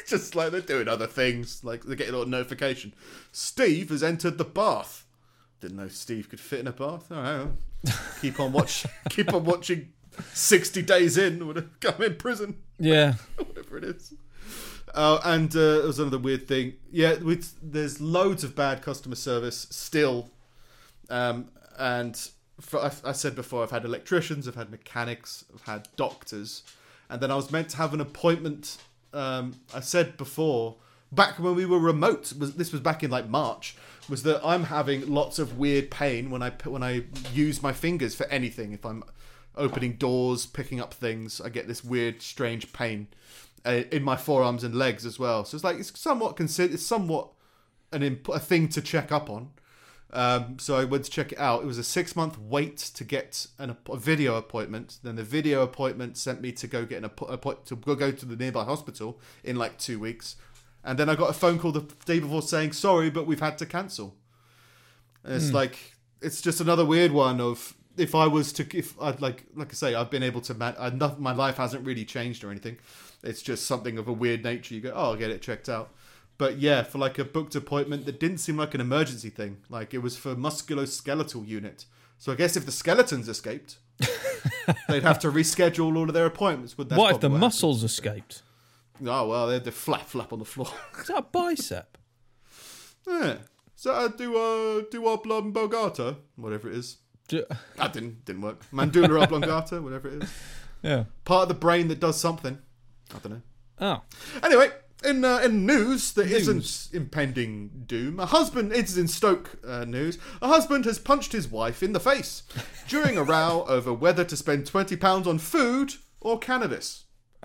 just like they're doing other things, like they're getting a notification. Steve has entered the bath. Didn't know Steve could fit in a bath. All right, keep on watch, keep on watching. Sixty days in, would have come in prison, Yeah. whatever it is. Uh, and uh, was another weird thing. Yeah, there's loads of bad customer service still. Um, and for, I, I said before, I've had electricians, I've had mechanics, I've had doctors, and then I was meant to have an appointment. Um, I said before, back when we were remote, was this was back in like March, was that I'm having lots of weird pain when I when I use my fingers for anything. If I'm opening doors, picking up things, I get this weird, strange pain in my forearms and legs as well. So it's like it's somewhat considered, it's somewhat an imp- a thing to check up on. Um, so I went to check it out. It was a six month wait to get an, a video appointment. Then the video appointment sent me to go get an appointment to go go to the nearby hospital in like two weeks. And then I got a phone call the day before saying sorry, but we've had to cancel. And it's like it's just another weird one of if I was to if I'd like like I say I've been able to man I, not, my life hasn't really changed or anything. It's just something of a weird nature. You go oh I'll get it checked out. But yeah, for like a booked appointment that didn't seem like an emergency thing. Like it was for musculoskeletal unit. So I guess if the skeletons escaped, *laughs* They'd have to reschedule all of their appointments. That's what if the probably muscles escaped? Oh well, they'd, they'd flap flap on the floor. *laughs* Is that a bicep? yeah. So uh, do uh, do oblong whatever it is. Ju- That didn't didn't work. Mandula *laughs* oblongata, whatever it is. Yeah. Part of the brain that does something. I don't know. Oh. Anyway, in uh, in news that not impending doom, a husband. It's in Stoke uh, news. A husband has punched his wife in the face during a row *laughs* over whether to spend twenty pounds on food or cannabis. *laughs*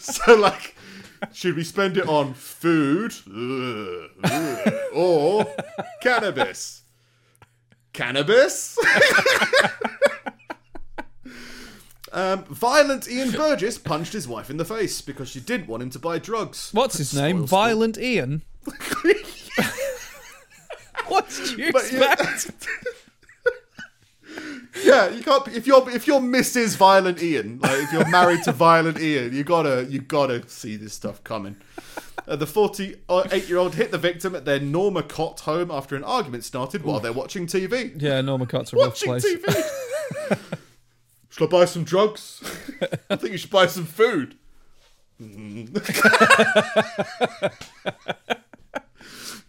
so, like, should we spend it on food ugh, or cannabis? Cannabis. *laughs* Um, violent Ian Burgess punched his wife in the face because she didn't want him to buy drugs. What's his name? Spoil sport. Violent Ian. *laughs* what did you But yeah. expect? *laughs* Yeah, you can't. If you're if you're Mrs. Violent Ian, like if you're married to Violent Ian, you gotta you gotta see this stuff coming. Uh, the 48 year old hit the victim at their Normacot home after an argument started while they're watching TV. Yeah, Normacot's a rough Watching place. TV. *laughs* should I buy some drugs? *laughs* I think you should buy some food. *laughs*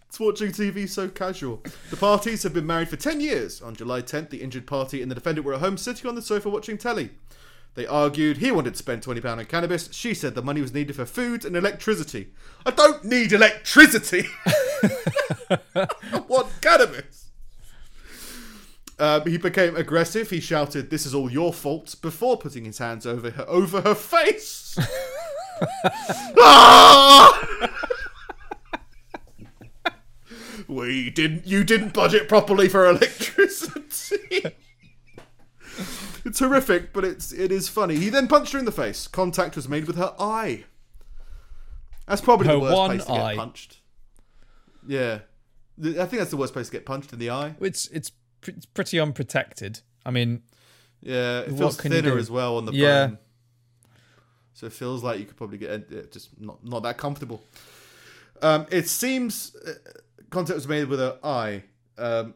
It's watching TV so casual. The parties have been married for 10 years. On July 10th, the injured party and the defendant were at home sitting on the sofa watching telly. They argued he wanted to spend £20 on cannabis. She said the money was needed for food and electricity. I don't need electricity! *laughs* I want cannabis! Um, he became aggressive. He shouted, "This is all your fault!" before putting his hands over her over her face. *laughs* Ah! we didn't. You didn't budget properly for electricity. it's horrific, but it's it is funny. He then punched her in the face. Contact was made with her eye. That's probably Her the worst place to eye. get punched. Yeah, I think that's the worst place to get punched in the eye. It's it's it's pretty unprotected. I mean, Yeah, it feels thinner as well on the Yeah. bone. So it feels like you could probably get uh, just not not that comfortable. Um, it seems uh, contact was made with her eye. Um,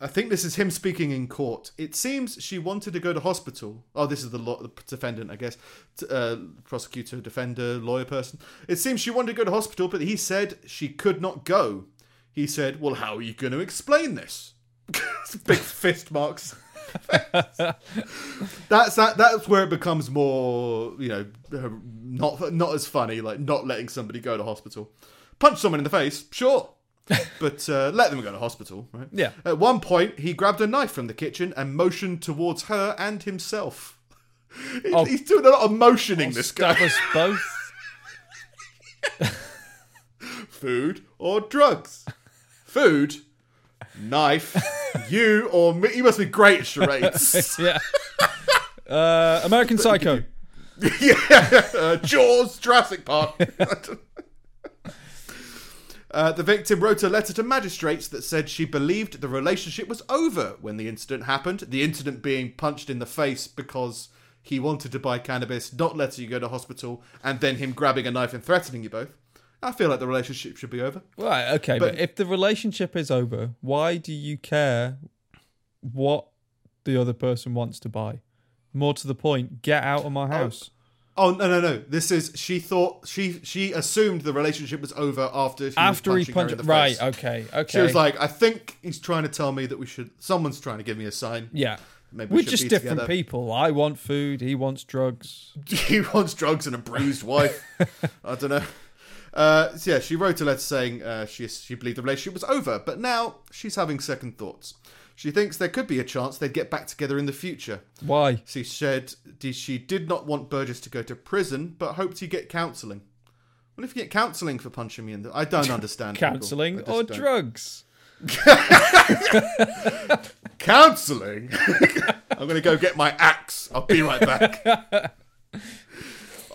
I think this is him speaking in court. It seems she wanted to go to hospital. Oh, this is the, law, the defendant, I guess. T- Uh, prosecutor, defender, lawyer person. It seems she wanted to go to hospital, but he said she could not go. He said, "Well, how are you going to explain this?" *laughs* Big fist marks. that's that. That's where it becomes more, you know, not not as funny. Like not letting somebody go to hospital. Punch someone in the face, sure, *laughs* but uh, let them go to hospital, right? Yeah. At one point, he grabbed a knife from the kitchen and motioned towards her and himself. He- Oh. He's doing a lot of motioning. this guy. stab us both. *laughs* Food or drugs? Food, knife. *laughs* you or me? You must be great at charades. *laughs* yeah. Uh, American Psycho. *laughs* yeah, uh, Jaws, Jurassic Park. Uh, the victim wrote a letter to magistrates that said she believed the relationship was over when the incident happened. The incident being punched in the face because he wanted to buy cannabis, not letting you go to hospital, and then him grabbing a knife and threatening you both. I feel like the relationship should be over. Right, okay, but, But- if the relationship is over, why do you care what the other person wants to buy? More to the point, get out of my oh. house. Oh no no no! This is she thought she she assumed the relationship was over after she After was he punched. her in the right? face. Okay, okay. She was like, I think he's trying to tell me that we should. Someone's trying to give me a sign. "Yeah, Maybe we we're just different together. people. I want food. He wants drugs. *laughs* he wants drugs and a bruised wife. *laughs* I don't know. Uh, so yeah, she wrote a letter saying uh, she she believed the relationship was over, but now she's having second thoughts. She thinks there could be a chance they'd get back together in the future. Why? She said she did not want Burgess to go to prison, but hoped he'd get counselling. What if you get counselling for punching me in the? I don't *laughs* understand. Counselling or don't. drugs? *laughs* counselling. *laughs* I'm going to go get my axe. I'll be right back.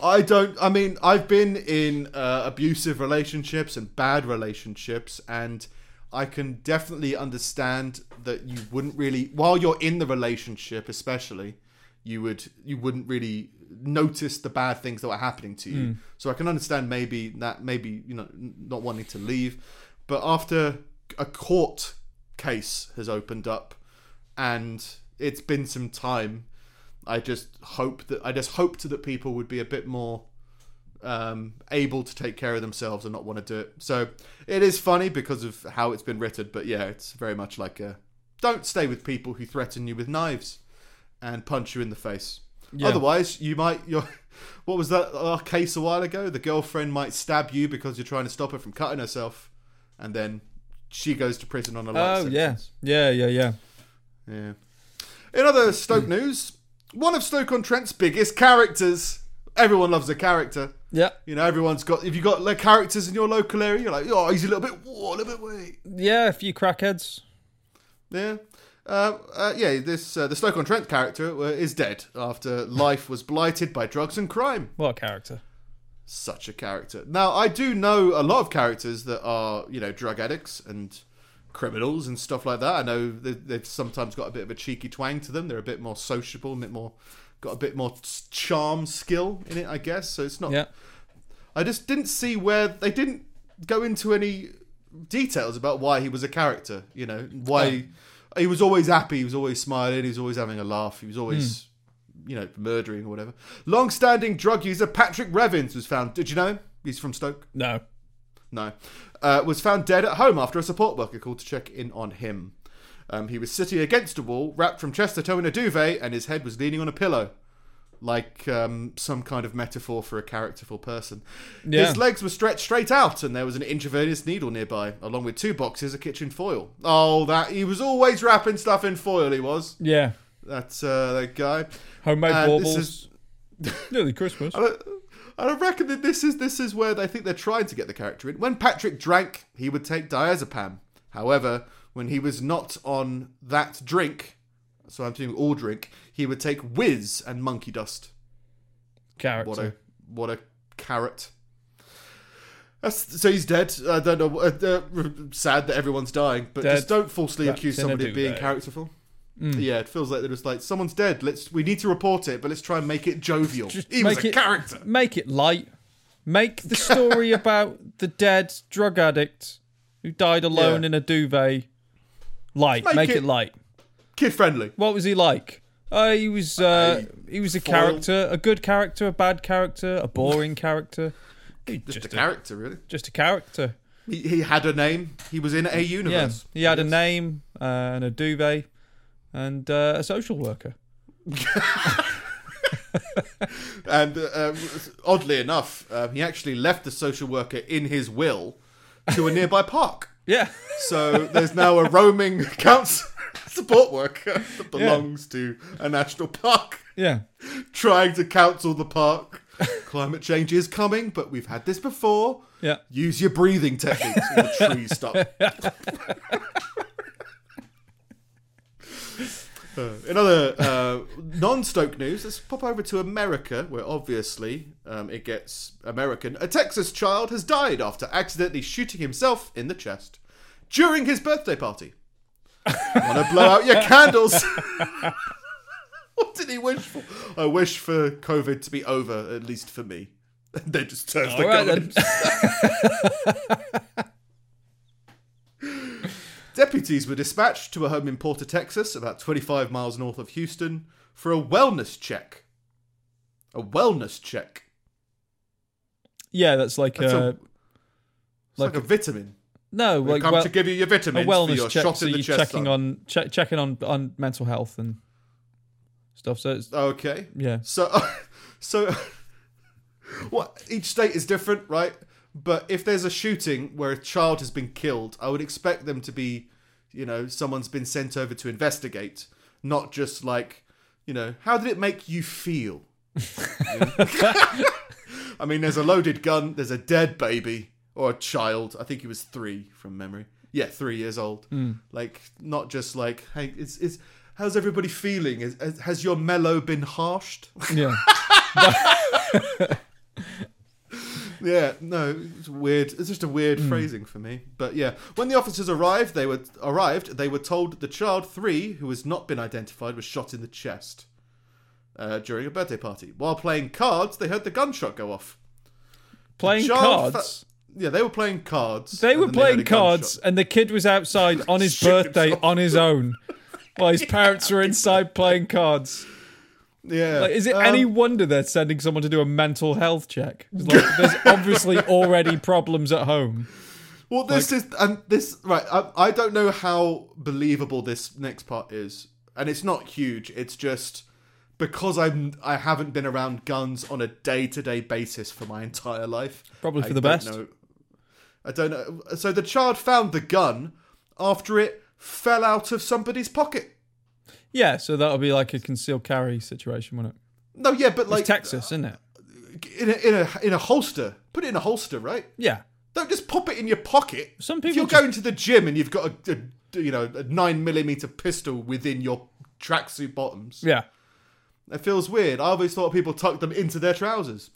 I don't. I mean, I've been in uh, abusive relationships and bad relationships, and I can definitely understand that you wouldn't really, while you're in the relationship, especially, you would you wouldn't really notice the bad things that were happening to you. So I can understand maybe that maybe you know not wanting to leave, but after a court case has opened up and it's been some time. I just hope that I just hoped that people would be a bit more um, able to take care of themselves and not want to do it. So it is funny because of how it's been written, but yeah, it's very much like a don't stay with people who threaten you with knives and punch you in the face. Yeah. Otherwise, you might your *laughs* what was that uh, case a while ago? The girlfriend might stab you because you're trying to stop her from cutting herself, and then she goes to prison on a life Oh yeah, yeah, yeah, yeah. Yeah. In other Stoke news, one of Stoke on Trent's biggest characters. Everyone loves a character. Yeah, You know, everyone's got. If you got like characters in your local area, you're like, oh, he's a little bit, oh, a little bit way. yeah. A few crackheads. Yeah. Uh, uh, yeah, this uh, the Stoke on Trent character uh, is dead after life was blighted by drugs and crime. What a character. Such a character. Now, I do know a lot of characters that are, you know, drug addicts and criminals and stuff like that. I know they- they've sometimes got a bit of a cheeky twang to them. They're a bit more sociable, a bit more, got a bit more charm skill in it, I guess. So it's not. Yeah, I just didn't see where they didn't go into any details about why he was a character. You know, why he was always happy, he was always smiling, he was always having a laugh, he was always, hmm. you know, murdering or whatever. Long-standing drug user Patrick Revins was found. Did you know him? He's from Stoke. no. No. Uh, was found dead at home after a support worker called to check in on him. Um, he was sitting against a wall, wrapped from chest to toe in a duvet, and his head was leaning on a pillow. Like um, some kind of metaphor for a characterful person. Yeah. His legs were stretched straight out, and there was an intravenous needle nearby, along with two boxes of kitchen foil. Oh, that he was always wrapping stuff in foil. He was Yeah, that's uh, that guy. homemade And this baubles. is- *laughs* Nearly Christmas. I don't- I reckon that this is this is where they think they're trying to get the character in. When Patrick drank, he would take diazepam. However, when he was not on that drink, so I'm doing all drink, he would take whiz and monkey dust. Character. What a what a carrot. That's, so he's dead. I don't know. Uh, uh, sad that everyone's dying, but Dead. just don't falsely Wrapped accuse somebody of being duvet. Characterful. Yeah, it feels like they're just like someone's dead. Let's we need to report it, but let's try and make it jovial. *laughs* Just he was make a it- character. Make it light. Make the story *laughs* about the dead drug addict who died alone Yeah. in a duvet light. Make Make, it- it, light. Kid friendly. What was he like? Uh, he was uh, he was a foil. character, a good character, a bad character, a boring *laughs* character. Just, Just, a a, character, really. just a character. He, he had a name. He was in a universe. Yeah, universe. he had a name uh, and a duvet and uh, a social worker. *laughs* And uh, um, oddly enough, um, he actually left the social worker in his will to a nearby park. Yeah, So there's now a roaming council *laughs* support worker that belongs to a national park, yeah. trying to counsel the park. Climate change is coming, but we've had this before. Yeah. Use your breathing techniques. The trees *laughs* stop. Uh, in other uh, non-Stoke news, let's pop over to America, where obviously um, it gets American. A Texas child has died after accidentally shooting himself in the chest during his birthday party. *laughs* Want to blow out your candles? *laughs* what did he wish for? I wish for COVID to be over, at least for me. *laughs* And then just turns the All right gun. Deputies were dispatched to a home in Porter, Texas, about 25 miles north of Houston, for a wellness check. A wellness check. Yeah, that's like That's uh, a, like, like a vitamin. no, They like come well, to give you your a vitamins for wellness your check. shot So in the you're chest. checking on che- checking on on mental health and stuff. So it's, Okay. yeah, So, *laughs* so, *laughs* what? Each state is different, right? But if there's a shooting where a child has been killed, I would expect them to be, you know, someone's been sent over to investigate, not just like, you know, how did it make you feel? You *laughs* know? I mean, there's a loaded gun, there's a dead baby or a child. I think he was three from memory. Yeah, three years old. Hmm. Like, not just like, hey, it's it's. How's everybody feeling? Is, has- has your mellow been harshed? yeah. *laughs* *laughs* Yeah, no, it's weird. It's just a weird phrasing for me. But yeah, when the officers arrived, they were arrived. They were told the child three, who has not been identified, was shot in the chest uh, during a birthday party. While playing cards, they heard the gunshot go off. Playing cards. Yeah, they were playing cards. They were playing gunshot. cards, and the kid was outside on his *laughs* birthday himself. on his own. while his *laughs* parents were inside playing cards. Yeah. Like, is it Um, any wonder they're sending someone to do a mental health check? Like, there's *laughs* obviously already problems at home. Well, this is and this right. I, I don't know how believable this next part is, and it's not huge. It's just because I'm I haven't been around guns on a day to day basis for my entire life. Probably for I the best. know- I don't know. So the child found the gun after it fell out of somebody's pocket. Yeah, so that'll be like a concealed carry situation, won't it? No, yeah, but like It's Texas, isn't it? in a in a in a holster. Put it in a holster, right? Yeah. Don't just pop it in your pocket. Some people. if you're just- going to the gym and you've got a, a you know a nine millimeter pistol within your tracksuit bottoms, Yeah. it feels weird. I always thought people tucked them into their trousers.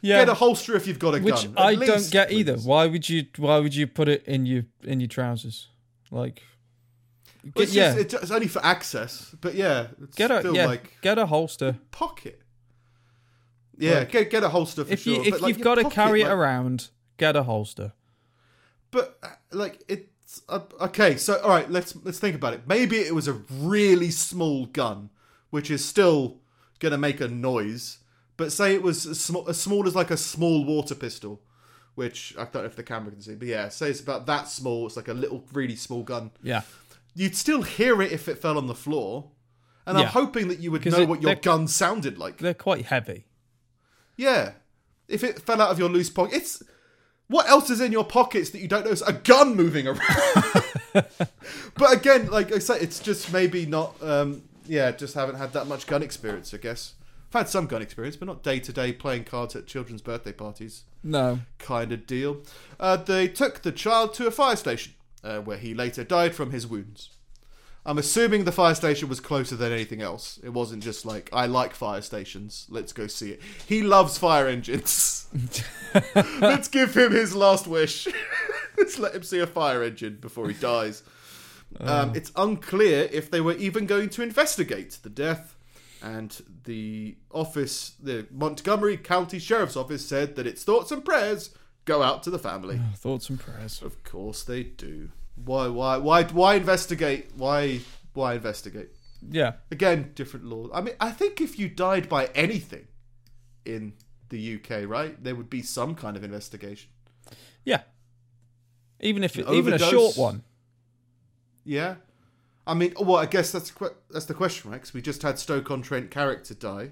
Yeah. Get a holster if you've got a which gun. At I don't least, get either. Why would you why would you put it in your in your trousers? Like get, it's, yeah. just, it's only for access, but yeah, it's get a still yeah, like get a holster. pocket. Yeah, Like, get get a holster for If sure. you if but, like, you've got to pocket, carry it around, get a holster. But uh, like it's uh, okay. So all right, let's let's think about it. Maybe it was a really small gun, which is still gonna make a noise. But say it was as small, as small as like a small water pistol, which I don't know if the camera can see. But yeah, say it's about that small. It's like a little, really small gun. Yeah. You'd still hear it if it fell on the floor. And I'm hoping that you would know it- what your gun sounded like. They're quite heavy. Yeah. If it fell out of your loose pocket, it's what else is in your pockets that you don't know? It's a gun moving around. *laughs* but again, like I said, it's just maybe not. Um, yeah, just haven't had that much gun experience. I guess I've had some gun experience, but not day to day playing cards at children's birthday parties No. kind of deal. Uh, they took the child to a fire station, uh, where he later died from his wounds. I'm assuming the fire station was closer than anything else. It wasn't just like, I like fire stations, let's go see it. He loves fire engines. *laughs* let's give him his last wish. *laughs* let's let him see a fire engine before he dies. Um, it's unclear if they were even going to investigate the death, and the office, the Montgomery County Sheriff's Office, said that its thoughts and prayers go out to the family. *sighs* Thoughts and prayers. Of course they do. Why? Why? Why? Why investigate? Why? Why investigate? Yeah. Again, different laws. I mean, I think if you died by anything in the UK, right, there would be some kind of investigation. Yeah. Even if it, even a short one. Yeah. I mean, well, I guess that's that's the question, right? Because we just had Stoke-on-Trent character die.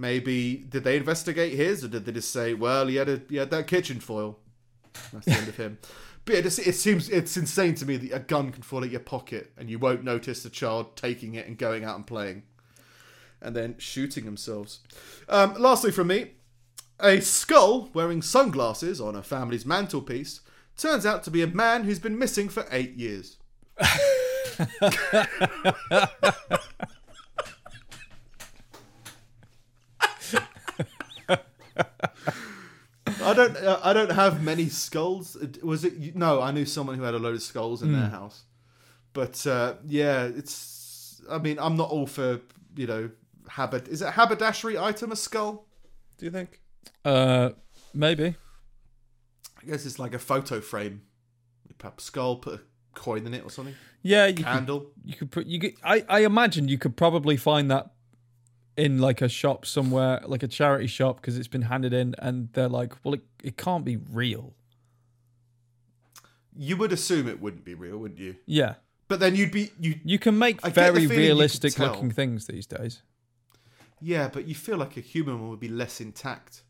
Maybe did they investigate his, or did they just say, well, he had a he had that kitchen foil? That's the end of him. *laughs* But yeah, just, it seems it's insane to me that a gun can fall out your pocket and you won't notice the child taking it and going out and playing, and then shooting themselves. Um, lastly, from me, a skull wearing sunglasses on a family's mantelpiece turns out to be a man who's been missing for eight years. *laughs* *laughs* I don't. Uh, I don't have many skulls. Was it? No, I knew someone who had a load of skulls in their house. But uh, yeah, it's. I mean, I'm not all for you know habit. Is it haberdashery item a skull? Do you think? Uh, maybe. I guess it's like a photo frame. You put a skull, put a coin in it or something. Yeah, you could, Candle. you could put you could. I I imagine you could probably find that in like a shop somewhere, like a charity shop, because it's been handed in, and they're like, well, it it can't be real. You would assume it wouldn't be real, wouldn't you? Yeah, But then you'd be you. you can make I very feeling you could realistic looking things these days. Yeah, but you feel like a human one would be less intact,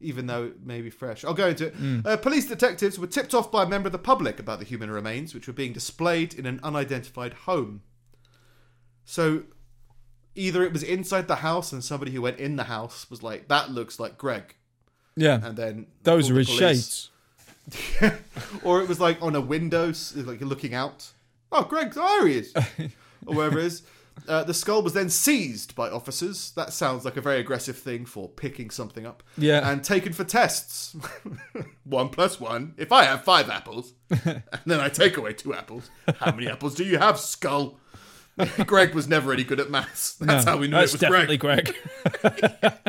even though it may be fresh. I'll go into it. Uh, police detectives were tipped off by a member of the public about the human remains, which were being displayed in an unidentified home. So, either it was inside the house, and somebody who went in the house was like, "That looks like Greg," Yeah, and then those are the his police. shades. *laughs* or it was like on a window, like you're looking out. Oh, Greg, oh, there he is, *laughs* or wherever it is. Uh, the skull was then seized by officers. That sounds like a very aggressive thing for picking something up. Yeah. And taken for tests. *laughs* one plus one. If I have five apples, and then I take away two apples, how many apples do you have, skull? *laughs* Greg was never any good at maths. That's No, how we knew it was Greg. Greg. *laughs*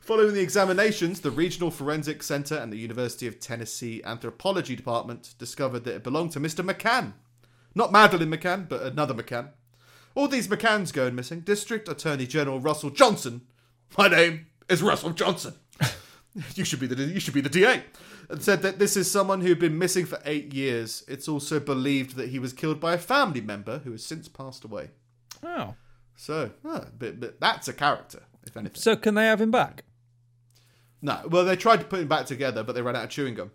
Following the examinations, the Regional Forensic Center and the University of Tennessee Anthropology Department discovered that it belonged to Mr. McCann, Not Madeleine McCann, but another McCann. All these McCanns going missing. District Attorney General Russell Johnson. My name is Russell Johnson. *laughs* you should be the you should be the DA. And said that this is someone who'd been missing for eight years. It's also believed that he was killed by a family member who has since passed away. Oh. So, ah, but, but that's a character, if anything. So can they have him back? No, well, they tried to put him back together, but they ran out of chewing gum.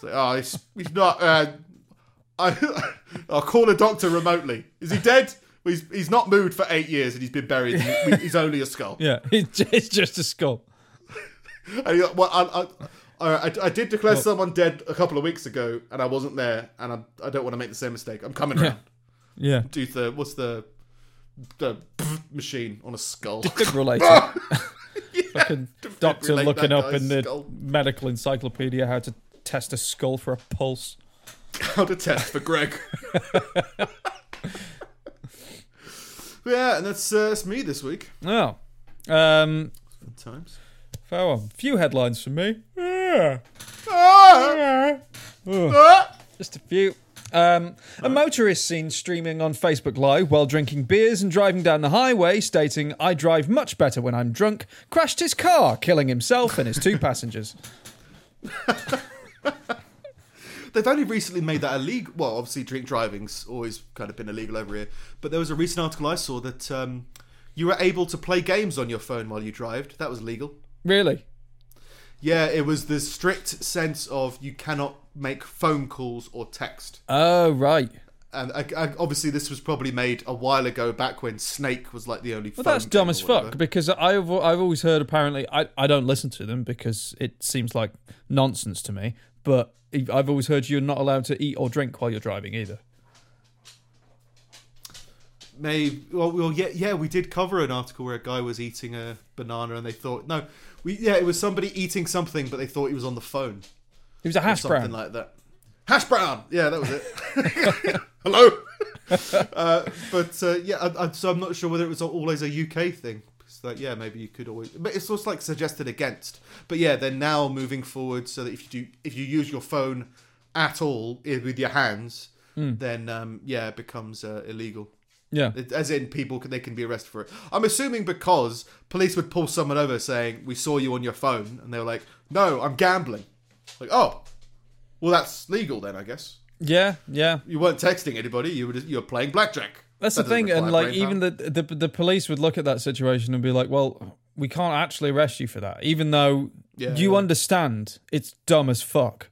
so, oh, he's, he's not. Uh, *laughs* I, I'll call a doctor remotely. Is he dead? Well, he's, he's not moved for eight years and he's been buried. He's only a skull. *laughs* Yeah, it's it's just a skull. And he- well, I, I, I, I did declare someone dead a couple of weeks ago, and I wasn't there, and I, I don't want to make the same mistake. I'm coming around. Yeah. Do the what's the the *laughs* machine on a skull? Defibrillator. *laughs* *laughs* Fucking doctor looking up in the skull. medical encyclopedia how to test a skull for a pulse. How to test for Greg. yeah, and that's uh, that's me this week. Oh. Um, Good times. fair one. Few headlines from me. Yeah. Ah! Ah! Just a few. Um, a motorist seen streaming on Facebook Live while drinking beers and driving down the highway, stating, I drive much better when I'm drunk, crashed his car, killing himself and his two *laughs* passengers. They've only recently made that illegal. Well, obviously, drink driving's always kind of been illegal over here. But there was a recent article I saw that um, you were able to play games on your phone while you drove. That was legal. Really? Yeah, it was the strict sense of you cannot make phone calls or text. Oh, right. And I, I, obviously, this was probably made a while ago, back when Snake was like the only. Well, that's dumb as fuck Fuck. because I've I've always heard apparently I, I don't listen to them because it seems like nonsense to me. But I've always heard you're not allowed to eat or drink while you're driving either. Maybe. Well, well, yeah, yeah. We did cover an article where a guy was eating a banana, and they thought no, we yeah, it was somebody eating something, but they thought he was on the phone. It was a hash something brown. like that. Hash brown. Yeah, that was it. *laughs* Hello. *laughs* uh, but uh, yeah, I, I, so I'm not sure whether it was always a UK thing. It's like yeah, maybe you could always, but it's also like suggested against. But yeah, they're now moving forward so that if you do, if you use your phone at all with your hands, Hmm. then um, yeah, it becomes uh, illegal. Yeah. As in, people can, they can be arrested for it. I'm assuming because police would pull someone over saying, "We saw you on your phone," and they were like, "No, I'm gambling." Like, oh, well, that's legal then, I guess. Yeah, yeah. You weren't texting anybody. You were just, you were playing blackjack. That's That the thing, and like even the, the the police would look at that situation and be like, "Well, we can't actually arrest you for that, even though Yeah, you yeah. understand it's dumb as fuck,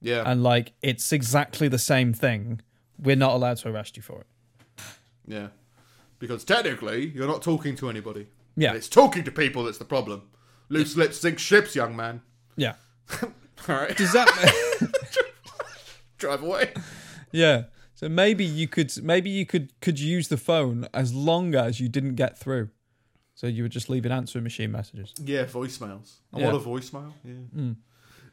yeah, and like it's exactly the same thing. We're not allowed to arrest you for it." Yeah, because technically you're not talking to anybody. Yeah, It's talking to people that's the problem. Loose lips sink ships, young man. yeah. *laughs* All right, Does that? *laughs* drive away. yeah. So maybe you could maybe you could could use the phone as long as you didn't get through. So you would just leave an answering machine messages. Yeah, voicemails. I Yeah. want a voicemail. Yeah. Mm.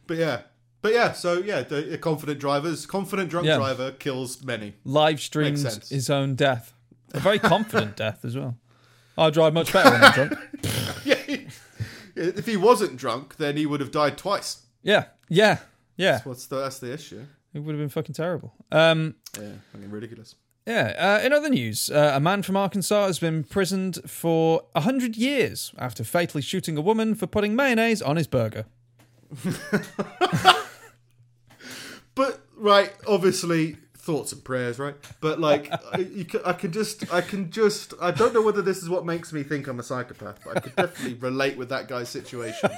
But yeah. But yeah, so yeah, the, the confident drivers, confident drunk Yeah. driver kills many. Live streams his own death. A very confident *laughs* death as well. I drive much better when I'm drunk. *laughs* yeah. If he wasn't drunk, then he would have died twice. Yeah, yeah, yeah. What's the that's the issue? It would have been fucking terrible. Um, Yeah, I mean ridiculous. yeah. Uh, in other news, uh, a man from Arkansas has been imprisoned for hundred years after fatally shooting a woman for putting mayonnaise on his burger. *laughs* But right, obviously thoughts and prayers, right? But like, *laughs* I, you can, I can just, I can just, I don't know whether this is what makes me think I'm a psychopath, but I could definitely *laughs* relate with that guy's situation.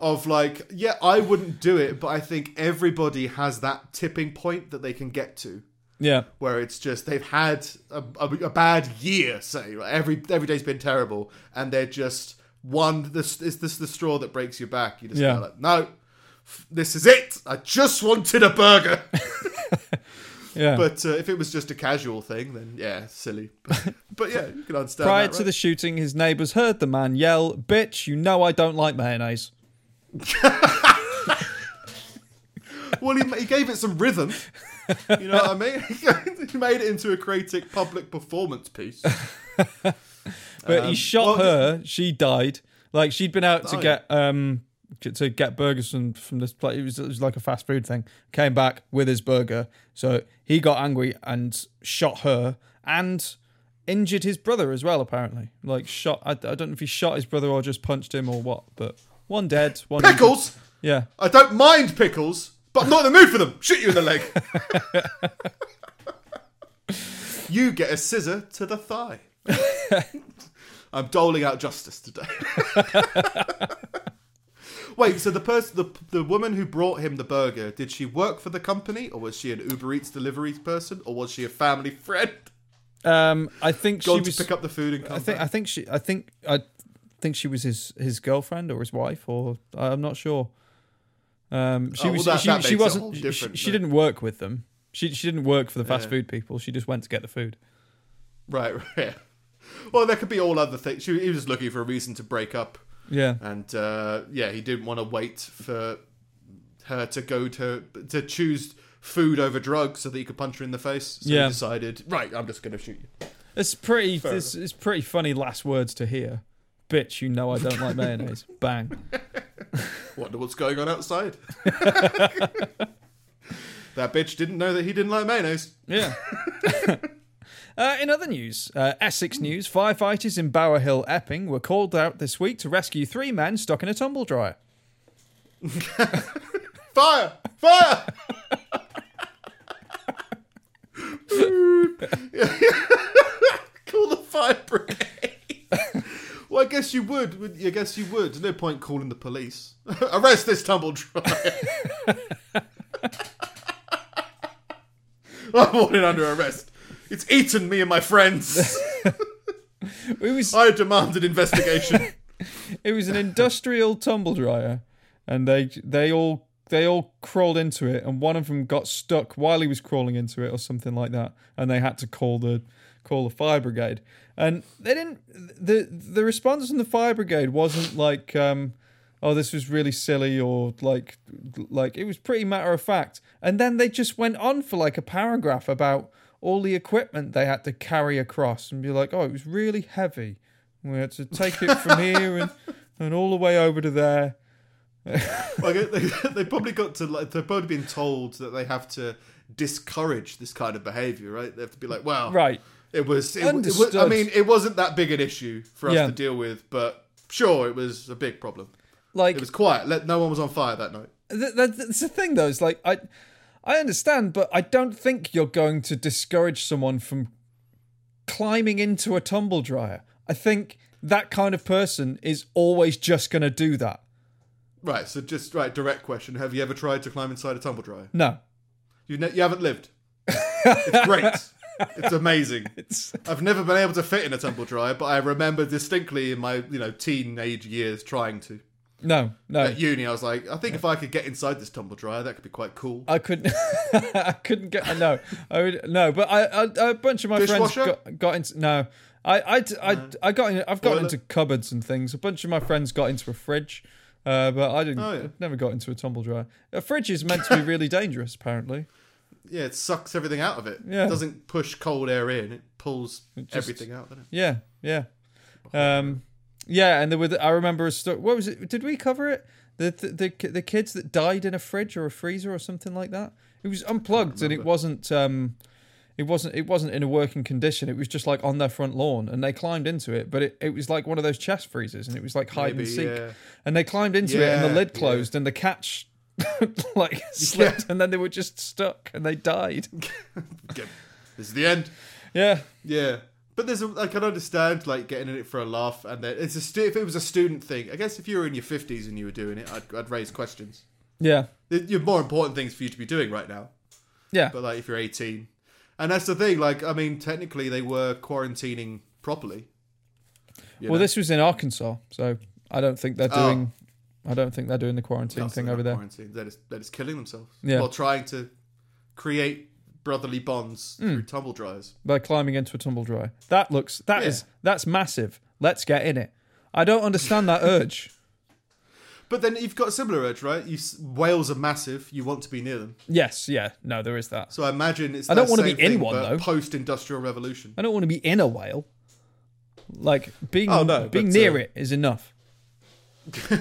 Of like, yeah, I wouldn't do it, but I think everybody has that tipping point that they can get to. Yeah, where it's just they've had a, a, a bad year, say every every day's been terrible, and they're just one. This is this the straw that breaks your back. You just Yeah. like, no, f- this is it. I just wanted a burger. *laughs* yeah. but uh, if it was just a casual thing, then yeah, silly. *laughs* But, but yeah, you can understand. Prior that, to the shooting, his neighbours heard the man yell, "Bitch, you know I don't like mayonnaise." *laughs* well, he, he gave it some rhythm. You know what I mean? *laughs* he made it into a creative public performance piece. But Um, he shot well, her. She died. Like she'd been out to get um to get burgers from from this place. It was, it was like a fast food thing. Came back with his burger, so he got angry and shot her and injured his brother as well. Apparently, like shot. I, I don't know if he shot his brother or just punched him or what, but one dead, one injured. Pickles. Yeah, I don't mind pickles, but I'm not in the mood for them. Shoot you in the leg. *laughs* you get a scissor to the thigh. *laughs* I'm doling out justice today. *laughs* Wait, so the person, the the woman who brought him the burger, did she work for the company, or was she an Uber Eats delivery person, or was she a family friend? um, I think Gone she was. to pick up the food and come I think back? I think she I think I think she was his his girlfriend or his wife or I'm not sure. Um, she Oh, well, was that- she, that she wasn't she, she didn't work with them. She she didn't work for the fast Yeah. food people. She just went to get the food. Right, *laughs* right. Well, there could be all other things. She, he was just looking for a reason to break up. Yeah. and uh, yeah, he didn't want to wait for her to go to to choose food over drugs so that he could punch her in the face. So Yeah. he decided, right, I'm just going to shoot you. It's pretty Fair it's, it's pretty funny last words to hear. Bitch, you know I don't like mayonnaise. *laughs* Bang. Wonder what's going on outside. *laughs* that bitch didn't know that he didn't like mayonnaise. Yeah. *laughs* Uh, in other news, uh, Essex news: firefighters in Bower Hill, Epping, were called out this week to rescue three men stuck in a tumble dryer. *laughs* Fire! Fire! Call the fire brigade. well, I guess you would. would- I guess you would. There's no point calling the police. *laughs* Arrest this tumble dryer. *laughs* I'm wanted under arrest. It's eaten me and my friends. *laughs* Was I demand an investigation. *laughs* it was an industrial tumble dryer, and they they all they all crawled into it, and one of them got stuck while he was crawling into it, or something like that, and they had to call the call the fire brigade. And they didn't. the The response from the fire brigade wasn't like, um, "Oh, this was really silly," or like, like it was pretty matter of fact. And then they just went on for like a paragraph about all the equipment they had to carry across, and be like, "Oh, it was really heavy. We had to take it from here and *laughs* and all the way over to there." like they, *laughs* they probably got to like they've probably been told that they have to discourage this kind of behavior, right? They have to be like, well, Right. It was, it, it was. I mean, it wasn't that big an issue for us Yeah. to deal with, but sure, it was a big problem. Like It was quiet. Let no one was on fire that night. th- th- that's the thing, though. It's like I, I understand, but I don't think you're going to discourage someone from climbing into a tumble dryer. I think that kind of person is always just going to do that. Right. So just right. Direct question: Have you ever tried to climb inside a tumble dryer? No, You ne- you haven't lived. *laughs* it's great. It's amazing. *laughs* it's I've never been able to fit in a tumble dryer, but I remember distinctly in my you know teenage years trying to. No, no. At uni, I was like, I think if I could get inside this tumble dryer, that could be quite cool. I couldn't. *laughs* I couldn't get. No, I would no. But I, I a bunch of my Dishwasher? friends got, got into. No, I, I, I, I got. In, I've got into cupboards and things. A bunch of my friends got into a fridge, uh, but I didn't. Oh, yeah. Never got into a tumble dryer. A fridge is meant to be really dangerous, apparently. Yeah, it sucks everything out of it. Yeah. It doesn't push cold air in; it pulls just- everything out. Doesn't it? Yeah, yeah, um, yeah. And there were. the- I remember a story. What was it? Did we cover it? The, the the the kids that died in a fridge or a freezer or something like that. It was unplugged and it wasn't. Um, it wasn't. It wasn't in a working condition. It was just like on their front lawn, and they climbed into it. But it, it was like one of those chest freezers, and it was like hide Maybe, and seek. yeah. And they climbed into it, and the Yeah, lid yeah. closed, and the catch *laughs* like slipped, and then they were just stuck, and they died. *laughs* This is the end. Yeah, Yeah, but there's a, I can understand like getting in it for a laugh, and then it's a stu- if it was a student thing. I guess if you were in your fifties and you were doing it, I'd, I'd raise questions. yeah, You have more important things for you to be doing right now. yeah. But like if you're 18, and that's the thing. Like I mean, technically they were quarantining properly. Well, know? this was in Arkansas, so I don't think they're Oh. doing. I don't think they're doing the quarantine That's thing over there. Quarantine. They're just, they're just killing themselves. Yeah. While trying to create brotherly bonds Hmm. through tumble dryers. by climbing into a tumble dryer. That looks that is Yeah. that's massive. Let's get in it. I don't understand that *laughs* urge. But then you've got a similar urge, right? You, s- whales are massive. You want to be near them. Yes, yeah, no, there is that. So I imagine it's. I don't that wanna be in one, though. Post-industrial revolution. I don't want to be in a whale. Like being Oh, no, being but, near uh, it is enough. *laughs*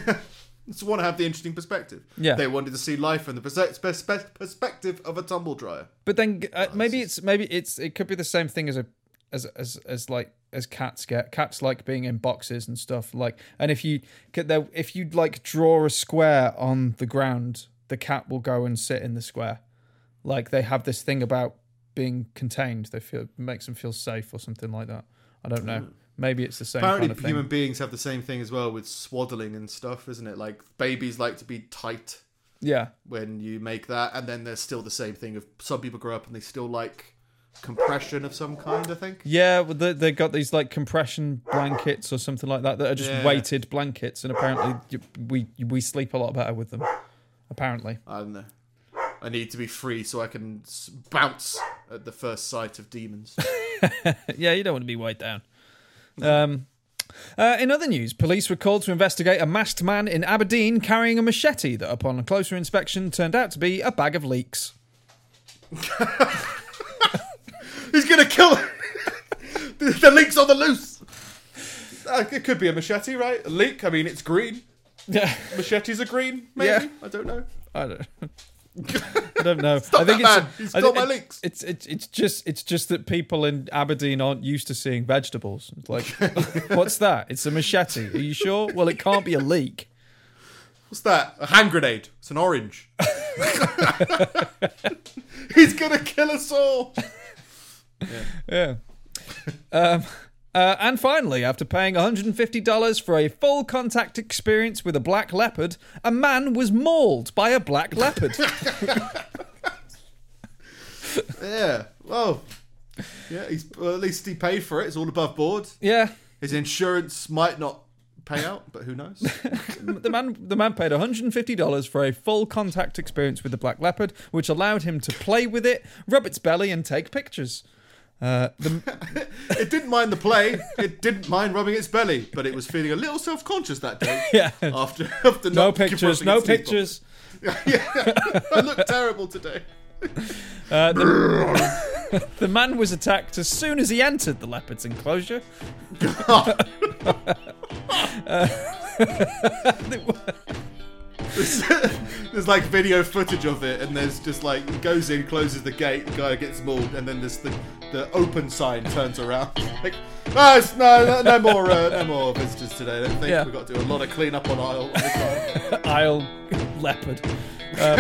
Just want to have the interesting perspective. Yeah. They wanted to see life from the perse- pers- pers- perspective of a tumble dryer. But then uh, maybe it's maybe it's it could be the same thing as a as as as like as cats get. Cats like being in boxes and stuff. Like, and if you get there, if you like draw a square on the ground, the cat will go and sit in the square. Like they have this thing about being contained. They feel it makes them feel safe or something like that. I don't know. Maybe it's the same Apparently, kind of thing. human beings have the same thing as well with swaddling and stuff, isn't it? Like babies like to be tight yeah, when you make that, and then there's still the same thing of some people grow up and they still like compression of some kind. I think. yeah. Well, they they got these like compression blankets or something like that that are just Yeah. weighted blankets, and apparently we we sleep a lot better with them. Apparently. I don't know. I need to be free so I can bounce at the first sight of demons. *laughs* yeah, you don't want to be weighed down. Um, uh, in other news, police were called to investigate a masked man in Aberdeen carrying a machete that, upon a closer inspection, turned out to be a bag of leeks. *laughs* He's gonna kill *laughs* the, the leek's on the loose. Uh, it could be a machete, right? A leek. I mean, it's green. Yeah, Machetes are green. Maybe. Yeah. I don't know. I don't. I don't know. *laughs* Stop I think that it's, man. He's got my leeks. It's it's it's just it's just that people in Aberdeen aren't used to seeing vegetables. It's like, *laughs* what's that? It's a machete. Are you sure? Well, it can't be a leek. What's that? A hand grenade. It's an orange. *laughs* He's gonna kill us all. Yeah. um, uh, and finally, after paying $150 for a full contact experience with a black leopard, a man was mauled by a black leopard. *laughs* Yeah. Well. Yeah. He's well, at least he paid for it. It's all above board. yeah. His insurance might not pay out, but who knows? *laughs* The man, the man paid $150 for a full contact experience with the black leopard, which allowed him to play with it, rub its belly, and take pictures. Uh, the, *laughs* it didn't mind the play. It didn't mind rubbing its belly, but it was feeling a little self-conscious that day. *laughs* yeah. After after No pictures, no pictures. *laughs* yeah. I look terrible today. Uh, the, the man was attacked as soon as he entered the leopard's enclosure. There's, *laughs* there's like video footage of it, and there's just like he goes in, closes the gate, the guy gets mauled, and then there's the the open sign turns around. *laughs* Like, no, it's, no, no, no more, uh, no more visitors today. I don't think Yeah. we've got to do a lot of cleanup on aisle. On aisle. Isle leopard. *laughs* Um,